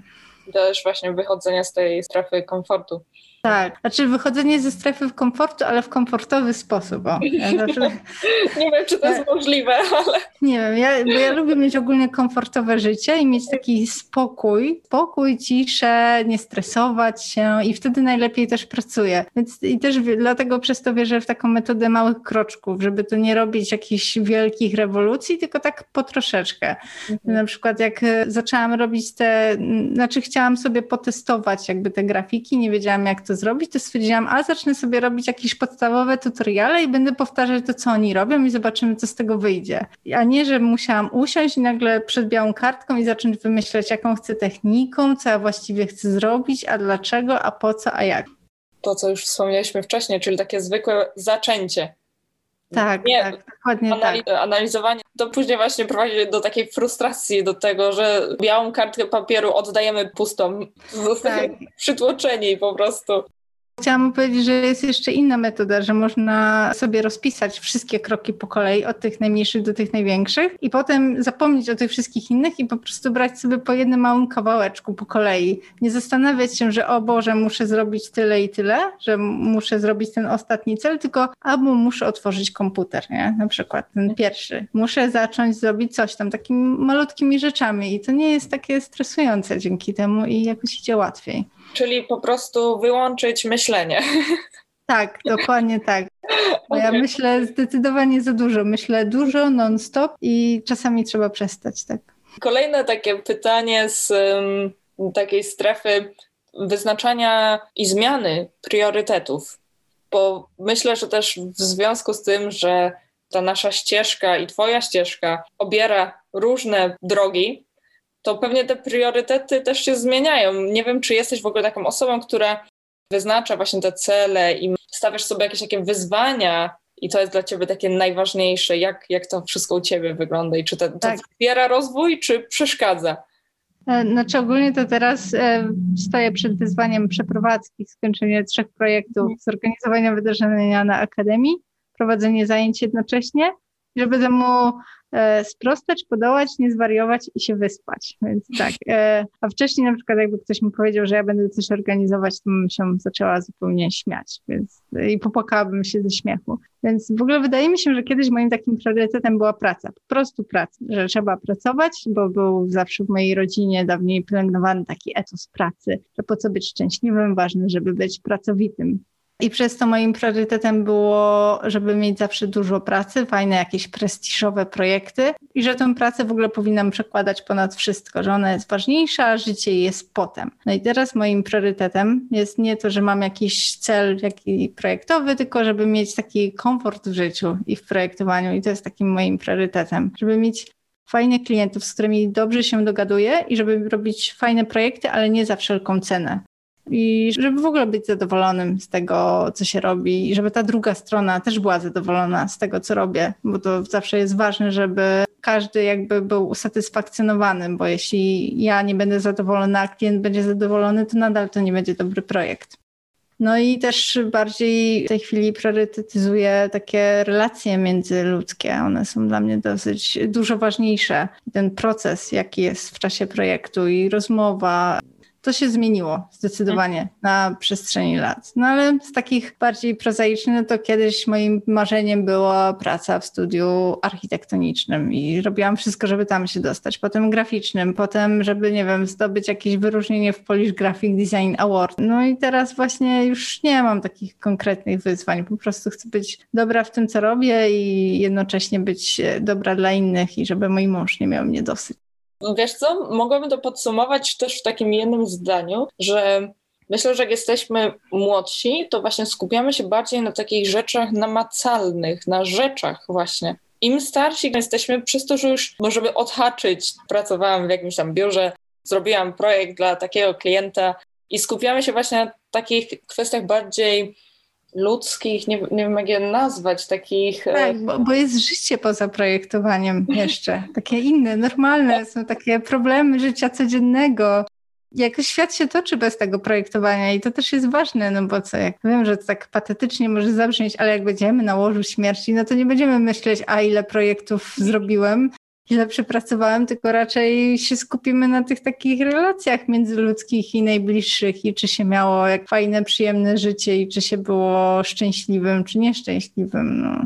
Też właśnie wychodzenia z tej strefy komfortu. Tak, znaczy wychodzenie ze strefy komfortu, ale w komfortowy sposób. O. Znaczy, nie wiem, czy to jest możliwe, ale... Nie wiem, ja, bo ja lubię mieć ogólnie komfortowe życie i mieć taki spokój, spokój, ciszę, nie stresować się i wtedy najlepiej też pracuję. Więc i też dlatego przez to wierzę w taką metodę małych kroczków, żeby to nie robić jakichś wielkich rewolucji, tylko tak po troszeczkę. Mhm. Na przykład jak e, zaczęłam robić te, znaczy chciałam sobie potestować jakby te grafiki, nie wiedziałam jak to zrobić, to stwierdziłam, a zacznę sobie robić jakieś podstawowe tutoriale i będę powtarzać to, co oni robią i zobaczymy, co z tego wyjdzie. A nie, że musiałam usiąść i nagle przed białą kartką i zacząć wymyślać, jaką chcę techniką, co ja właściwie chcę zrobić, a dlaczego, a po co, a jak. To, co już wspomnieliśmy wcześniej, czyli takie zwykłe zaczęcie. Tak, nie, tak, dokładnie anali- tak. Analizowanie to później właśnie prowadzi do takiej frustracji, do tego, że białą kartkę papieru oddajemy pustą. Zostajemy tak. przytłoczeni po prostu. Chciałam powiedzieć, że jest jeszcze inna metoda, że można sobie rozpisać wszystkie kroki po kolei, od tych najmniejszych do tych największych, i potem zapomnieć o tych wszystkich innych i po prostu brać sobie po jednym małym kawałeczku po kolei. Nie zastanawiać się, że o Boże, muszę zrobić tyle i tyle, że muszę zrobić ten ostatni cel, tylko albo muszę otworzyć komputer, nie? na przykład ten pierwszy. Muszę zacząć zrobić coś tam takimi malutkimi rzeczami i to nie jest takie stresujące dzięki temu i jakoś idzie łatwiej. Czyli po prostu wyłączyć myślenie. Tak, dokładnie tak. Okay. Ja myślę zdecydowanie za dużo. Myślę dużo, non-stop i czasami trzeba przestać, tak. Kolejne takie pytanie z um, takiej strefy wyznaczania i zmiany priorytetów. Bo myślę, że też w związku z tym, że ta nasza ścieżka i Twoja ścieżka obiera różne drogi, to pewnie te priorytety też się zmieniają. Nie wiem, czy jesteś w ogóle taką osobą, która wyznacza właśnie te cele i stawiasz sobie jakieś takie wyzwania i to jest dla ciebie takie najważniejsze. Jak, jak to wszystko u ciebie wygląda i czy to, to tak. wspiera rozwój, czy przeszkadza? E, znaczy ogólnie to teraz e, stoję przed wyzwaniem przeprowadzki, skończenia trzech projektów, zorganizowania wydarzenia na Akademii, prowadzenie zajęć jednocześnie, żeby temu E, sprostać, podołać, nie zwariować i się wyspać. Więc tak. E, a wcześniej na przykład jakby ktoś mi powiedział, że ja będę coś organizować, to bym się zaczęła zupełnie śmiać więc, i popłakałabym się ze śmiechu. Więc w ogóle wydaje mi się, że kiedyś moim takim priorytetem była praca, po prostu praca, że trzeba pracować, bo był zawsze w mojej rodzinie dawniej pielęgnowany taki etos pracy, że po co być szczęśliwym, ważne, żeby być pracowitym. I przez to moim priorytetem było, żeby mieć zawsze dużo pracy, fajne jakieś prestiżowe projekty i że tę pracę w ogóle powinnam przekładać ponad wszystko, że ona jest ważniejsza, a życie jest potem. No i teraz moim priorytetem jest nie to, że mam jakiś cel jaki projektowy, tylko żeby mieć taki komfort w życiu i w projektowaniu i to jest takim moim priorytetem, żeby mieć fajnych klientów, z którymi dobrze się dogaduję i żeby robić fajne projekty, ale nie za wszelką cenę i żeby w ogóle być zadowolonym z tego, co się robi i żeby ta druga strona też była zadowolona z tego, co robię, bo to zawsze jest ważne, żeby każdy jakby był usatysfakcjonowany, bo jeśli ja nie będę zadowolona, a klient będzie zadowolony, to nadal to nie będzie dobry projekt. No i też bardziej w tej chwili priorytetyzuję takie relacje międzyludzkie. One są dla mnie dosyć dużo ważniejsze. Ten proces, jaki jest w czasie projektu i rozmowa, to się zmieniło zdecydowanie na przestrzeni lat. No ale z takich bardziej prozaicznych, no to kiedyś moim marzeniem była praca w studiu architektonicznym i robiłam wszystko, żeby tam się dostać. Potem graficznym, potem, żeby, nie wiem, zdobyć jakieś wyróżnienie w Polish Graphic Design Award. No i teraz właśnie już nie mam takich konkretnych wyzwań. Po prostu chcę być dobra w tym, co robię i jednocześnie być dobra dla innych i żeby mój mąż nie miał mnie dosyć. Wiesz co, mogłabym to podsumować też w takim jednym zdaniu, że myślę, że jak jesteśmy młodsi, to właśnie skupiamy się bardziej na takich rzeczach namacalnych, na rzeczach właśnie. Im starsi jesteśmy, przez to, że już możemy odhaczyć, pracowałam w jakimś tam biurze, zrobiłam projekt dla takiego klienta i skupiamy się właśnie na takich kwestiach bardziej ludzkich, nie, nie wiem jak je nazwać, takich... E, tak, bo, bo jest życie poza projektowaniem jeszcze. Takie inne, normalne, są takie problemy życia codziennego. Jakoś świat się toczy bez tego projektowania i to też jest ważne, no bo co, jak wiem, że to tak patetycznie może zabrzmieć, ale jak będziemy na łożu śmierci, no to nie będziemy myśleć, a ile projektów zrobiłem, ile przepracowałem, tylko raczej się skupimy na tych takich relacjach międzyludzkich i najbliższych i czy się miało jak fajne, przyjemne życie i czy się było szczęśliwym, czy nieszczęśliwym. No.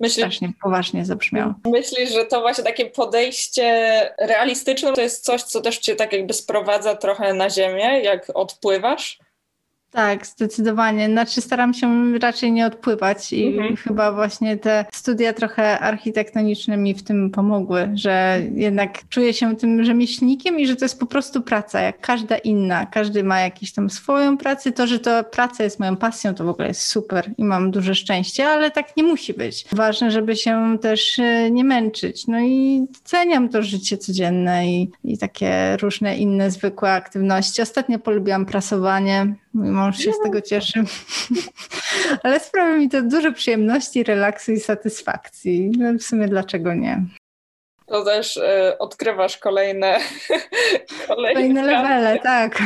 Myślisz, Strasznie poważnie zabrzmiało. Myślisz, że to właśnie takie podejście realistyczne to jest coś, co też cię tak jakby sprowadza trochę na ziemię, jak odpływasz? Tak, zdecydowanie. Znaczy staram się raczej nie odpływać i mhm. chyba właśnie te studia trochę architektoniczne mi w tym pomogły, że jednak czuję się tym rzemieślnikiem i że to jest po prostu praca, jak każda inna. Każdy ma jakąś tam swoją pracę. To, że to praca jest moją pasją, to w ogóle jest super i mam duże szczęście, ale tak nie musi być. Ważne, żeby się też e, nie męczyć. No i ceniam to życie codzienne i, i takie różne inne zwykłe aktywności. Ostatnio polubiłam prasowanie. Mój mąż się z tego cieszy. Ale sprawia mi to dużo przyjemności, relaksu i satysfakcji. No w sumie dlaczego nie? to też y, odkrywasz kolejne, kolejne, kolejne levele, tak.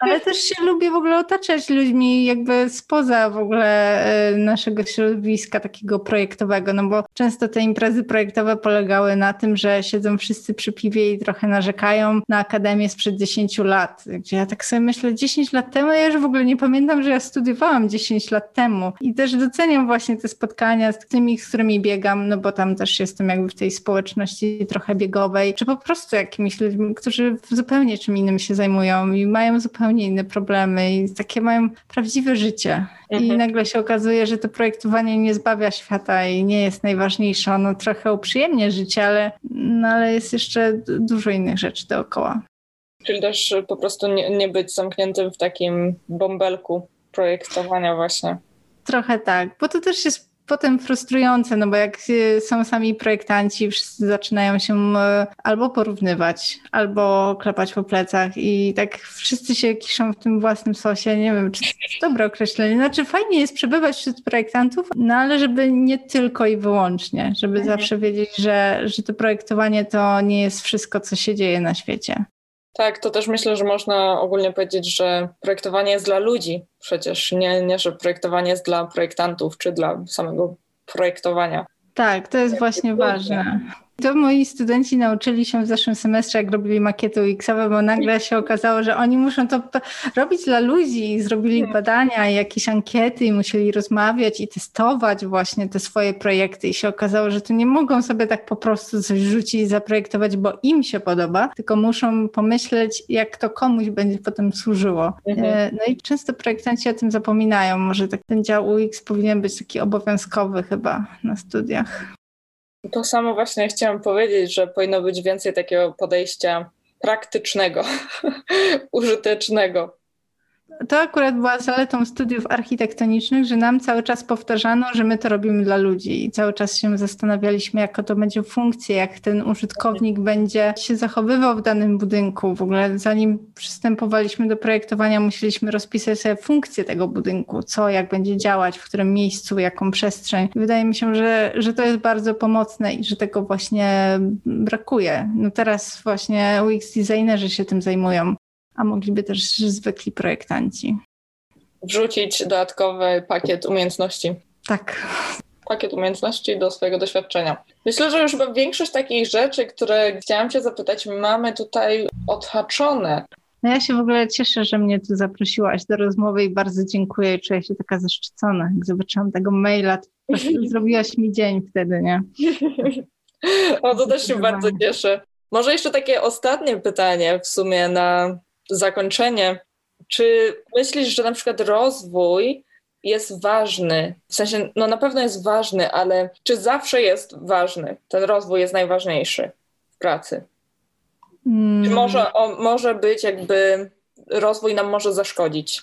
Ale też się lubię w ogóle otaczać ludźmi jakby spoza w ogóle y, naszego środowiska takiego projektowego, no bo często te imprezy projektowe polegały na tym, że siedzą wszyscy przy piwie i trochę narzekają na akademię sprzed 10 lat, gdzie ja tak sobie myślę, 10 lat temu, ja już w ogóle nie pamiętam, że ja studiowałam 10 lat temu. I też doceniam właśnie te spotkania z tymi, z którymi biegam, no bo tam też jestem jakby w tej społeczności trochę biegowej, czy po prostu jakimiś ludźmi, którzy zupełnie czym innym się zajmują. i mają zupełnie inne problemy i takie mają prawdziwe życie. Mhm. I nagle się okazuje, że to projektowanie nie zbawia świata i nie jest najważniejsze. Ono trochę uprzyjemnia życie, ale, no, ale jest jeszcze dużo innych rzeczy dookoła. Czyli też po prostu nie, nie być zamkniętym w takim bąbelku projektowania właśnie. Trochę tak, bo to też jest potem frustrujące, no bo jak y, są sami projektanci, wszyscy zaczynają się y, albo porównywać, albo klepać po plecach i tak wszyscy się kiszą w tym własnym sosie. Nie wiem, czy to jest dobre określenie. Znaczy fajnie jest przebywać wśród projektantów, no ale żeby nie tylko i wyłącznie, żeby mhm. zawsze wiedzieć, że, że to projektowanie to nie jest wszystko, co się dzieje na świecie. Tak, to też myślę, że można ogólnie powiedzieć, że projektowanie jest dla ludzi. Przecież nie, nie że projektowanie jest dla projektantów czy dla samego projektowania. Tak, to jest właśnie ważne. To moi studenci nauczyli się w zeszłym semestrze, jak robili makiety UX-owe, bo nagle się okazało, że oni muszą to robić dla ludzi. Zrobili hmm. badania i jakieś ankiety i musieli rozmawiać i testować właśnie te swoje projekty. I się okazało, że to nie mogą sobie tak po prostu coś rzucić i zaprojektować, bo im się podoba, tylko muszą pomyśleć, jak to komuś będzie potem służyło. Mhm. E, no i często projektanci o tym zapominają. Może tak ten dział UX powinien być taki obowiązkowy chyba na studiach. To samo właśnie chciałam powiedzieć, że powinno być więcej takiego podejścia praktycznego, użytecznego. To akurat była zaletą studiów architektonicznych, że nam cały czas powtarzano, że my to robimy dla ludzi i cały czas się zastanawialiśmy, jaka to będzie funkcja, jak ten użytkownik będzie się zachowywał w danym budynku. W ogóle zanim przystępowaliśmy do projektowania, musieliśmy rozpisać sobie funkcję tego budynku, co, jak będzie działać, w którym miejscu, jaką przestrzeń. Wydaje mi się, że, że to jest bardzo pomocne i że tego właśnie brakuje. No teraz właśnie UX designerzy się tym zajmują a mogliby też zwykli projektanci. Wrzucić dodatkowy pakiet umiejętności. Tak. Pakiet umiejętności do swojego doświadczenia. Myślę, że już chyba większość takich rzeczy, które chciałam Cię zapytać, mamy tutaj odhaczone. No ja się w ogóle cieszę, że mnie tu zaprosiłaś do rozmowy i bardzo dziękuję. Czuję się taka zaszczycona. Jak zobaczyłam tego maila, to zrobiłaś mi dzień wtedy, nie? O, to też się bardzo cieszę. Może jeszcze takie ostatnie pytanie w sumie na zakończenie. Czy myślisz, że na przykład rozwój jest ważny? W sensie, no na pewno jest ważny, ale czy zawsze jest ważny? Ten rozwój jest najważniejszy w pracy? Hmm. Czy może, o, może być jakby rozwój nam może zaszkodzić?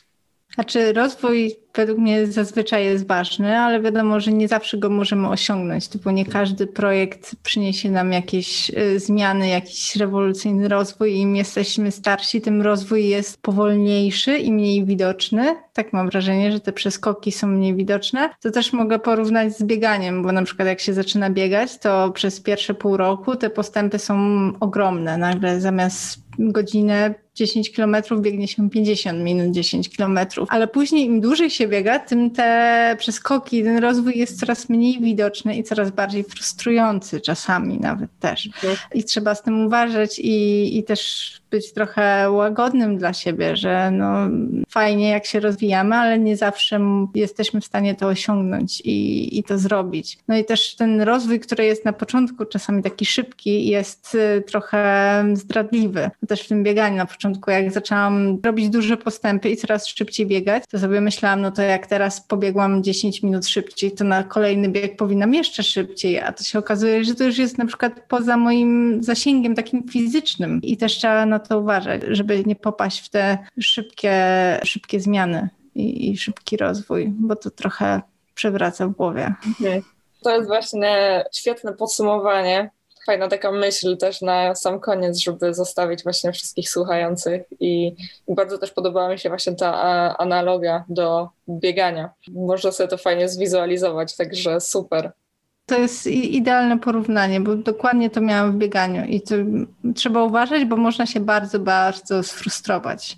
Znaczy rozwój według mnie zazwyczaj jest ważny, ale wiadomo, że nie zawsze go możemy osiągnąć, bo nie każdy projekt przyniesie nam jakieś y, zmiany, jakiś rewolucyjny rozwój. Im jesteśmy starsi, tym rozwój jest powolniejszy i mniej widoczny. Tak mam wrażenie, że te przeskoki są mniej widoczne. To też mogę porównać z bieganiem, bo na przykład jak się zaczyna biegać, to przez pierwsze pół roku te postępy są ogromne. Nagle zamiast godzinę 10 kilometrów biegnie się 50 minut 10 kilometrów, ale później im dłużej się biega, tym te przeskoki, ten rozwój jest coraz mniej widoczny i coraz bardziej frustrujący czasami nawet też. Mhm. I trzeba z tym uważać i, i też być trochę łagodnym dla siebie, że no fajnie jak się rozwijamy, ale nie zawsze jesteśmy w stanie to osiągnąć i, i to zrobić. No i też ten rozwój, który jest na początku czasami taki szybki, jest y, trochę zdradliwy. Też w tym bieganiu na początku, jak zaczęłam robić duże postępy i coraz szybciej biegać, to sobie myślałam, no to jak teraz pobiegłam 10 minut szybciej, to na kolejny bieg powinnam jeszcze szybciej, a to się okazuje, że to już jest na przykład poza moim zasięgiem takim fizycznym i też trzeba na to uważać, żeby nie popaść w te szybkie, szybkie zmiany i, i szybki rozwój, bo to trochę przewraca w głowie. To jest właśnie świetne podsumowanie. Fajna taka myśl też na sam koniec, żeby zostawić właśnie wszystkich słuchających i bardzo też podobała mi się właśnie ta analogia do biegania. Można sobie to fajnie zwizualizować, także super to jest idealne porównanie, bo dokładnie to miałam w bieganiu i trzeba uważać, bo można się bardzo, bardzo sfrustrować.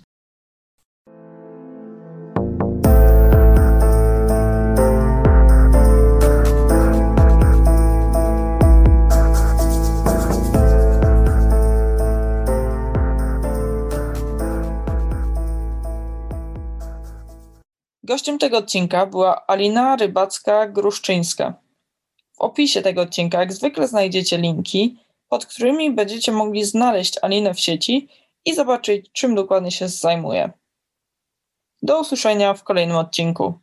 Gościem tego odcinka była Alina Rybacka-Gruszczyńska. W opisie tego odcinka, jak zwykle, znajdziecie linki, pod którymi będziecie mogli znaleźć Alinę w sieci i zobaczyć, czym dokładnie się zajmuje. Do usłyszenia w kolejnym odcinku.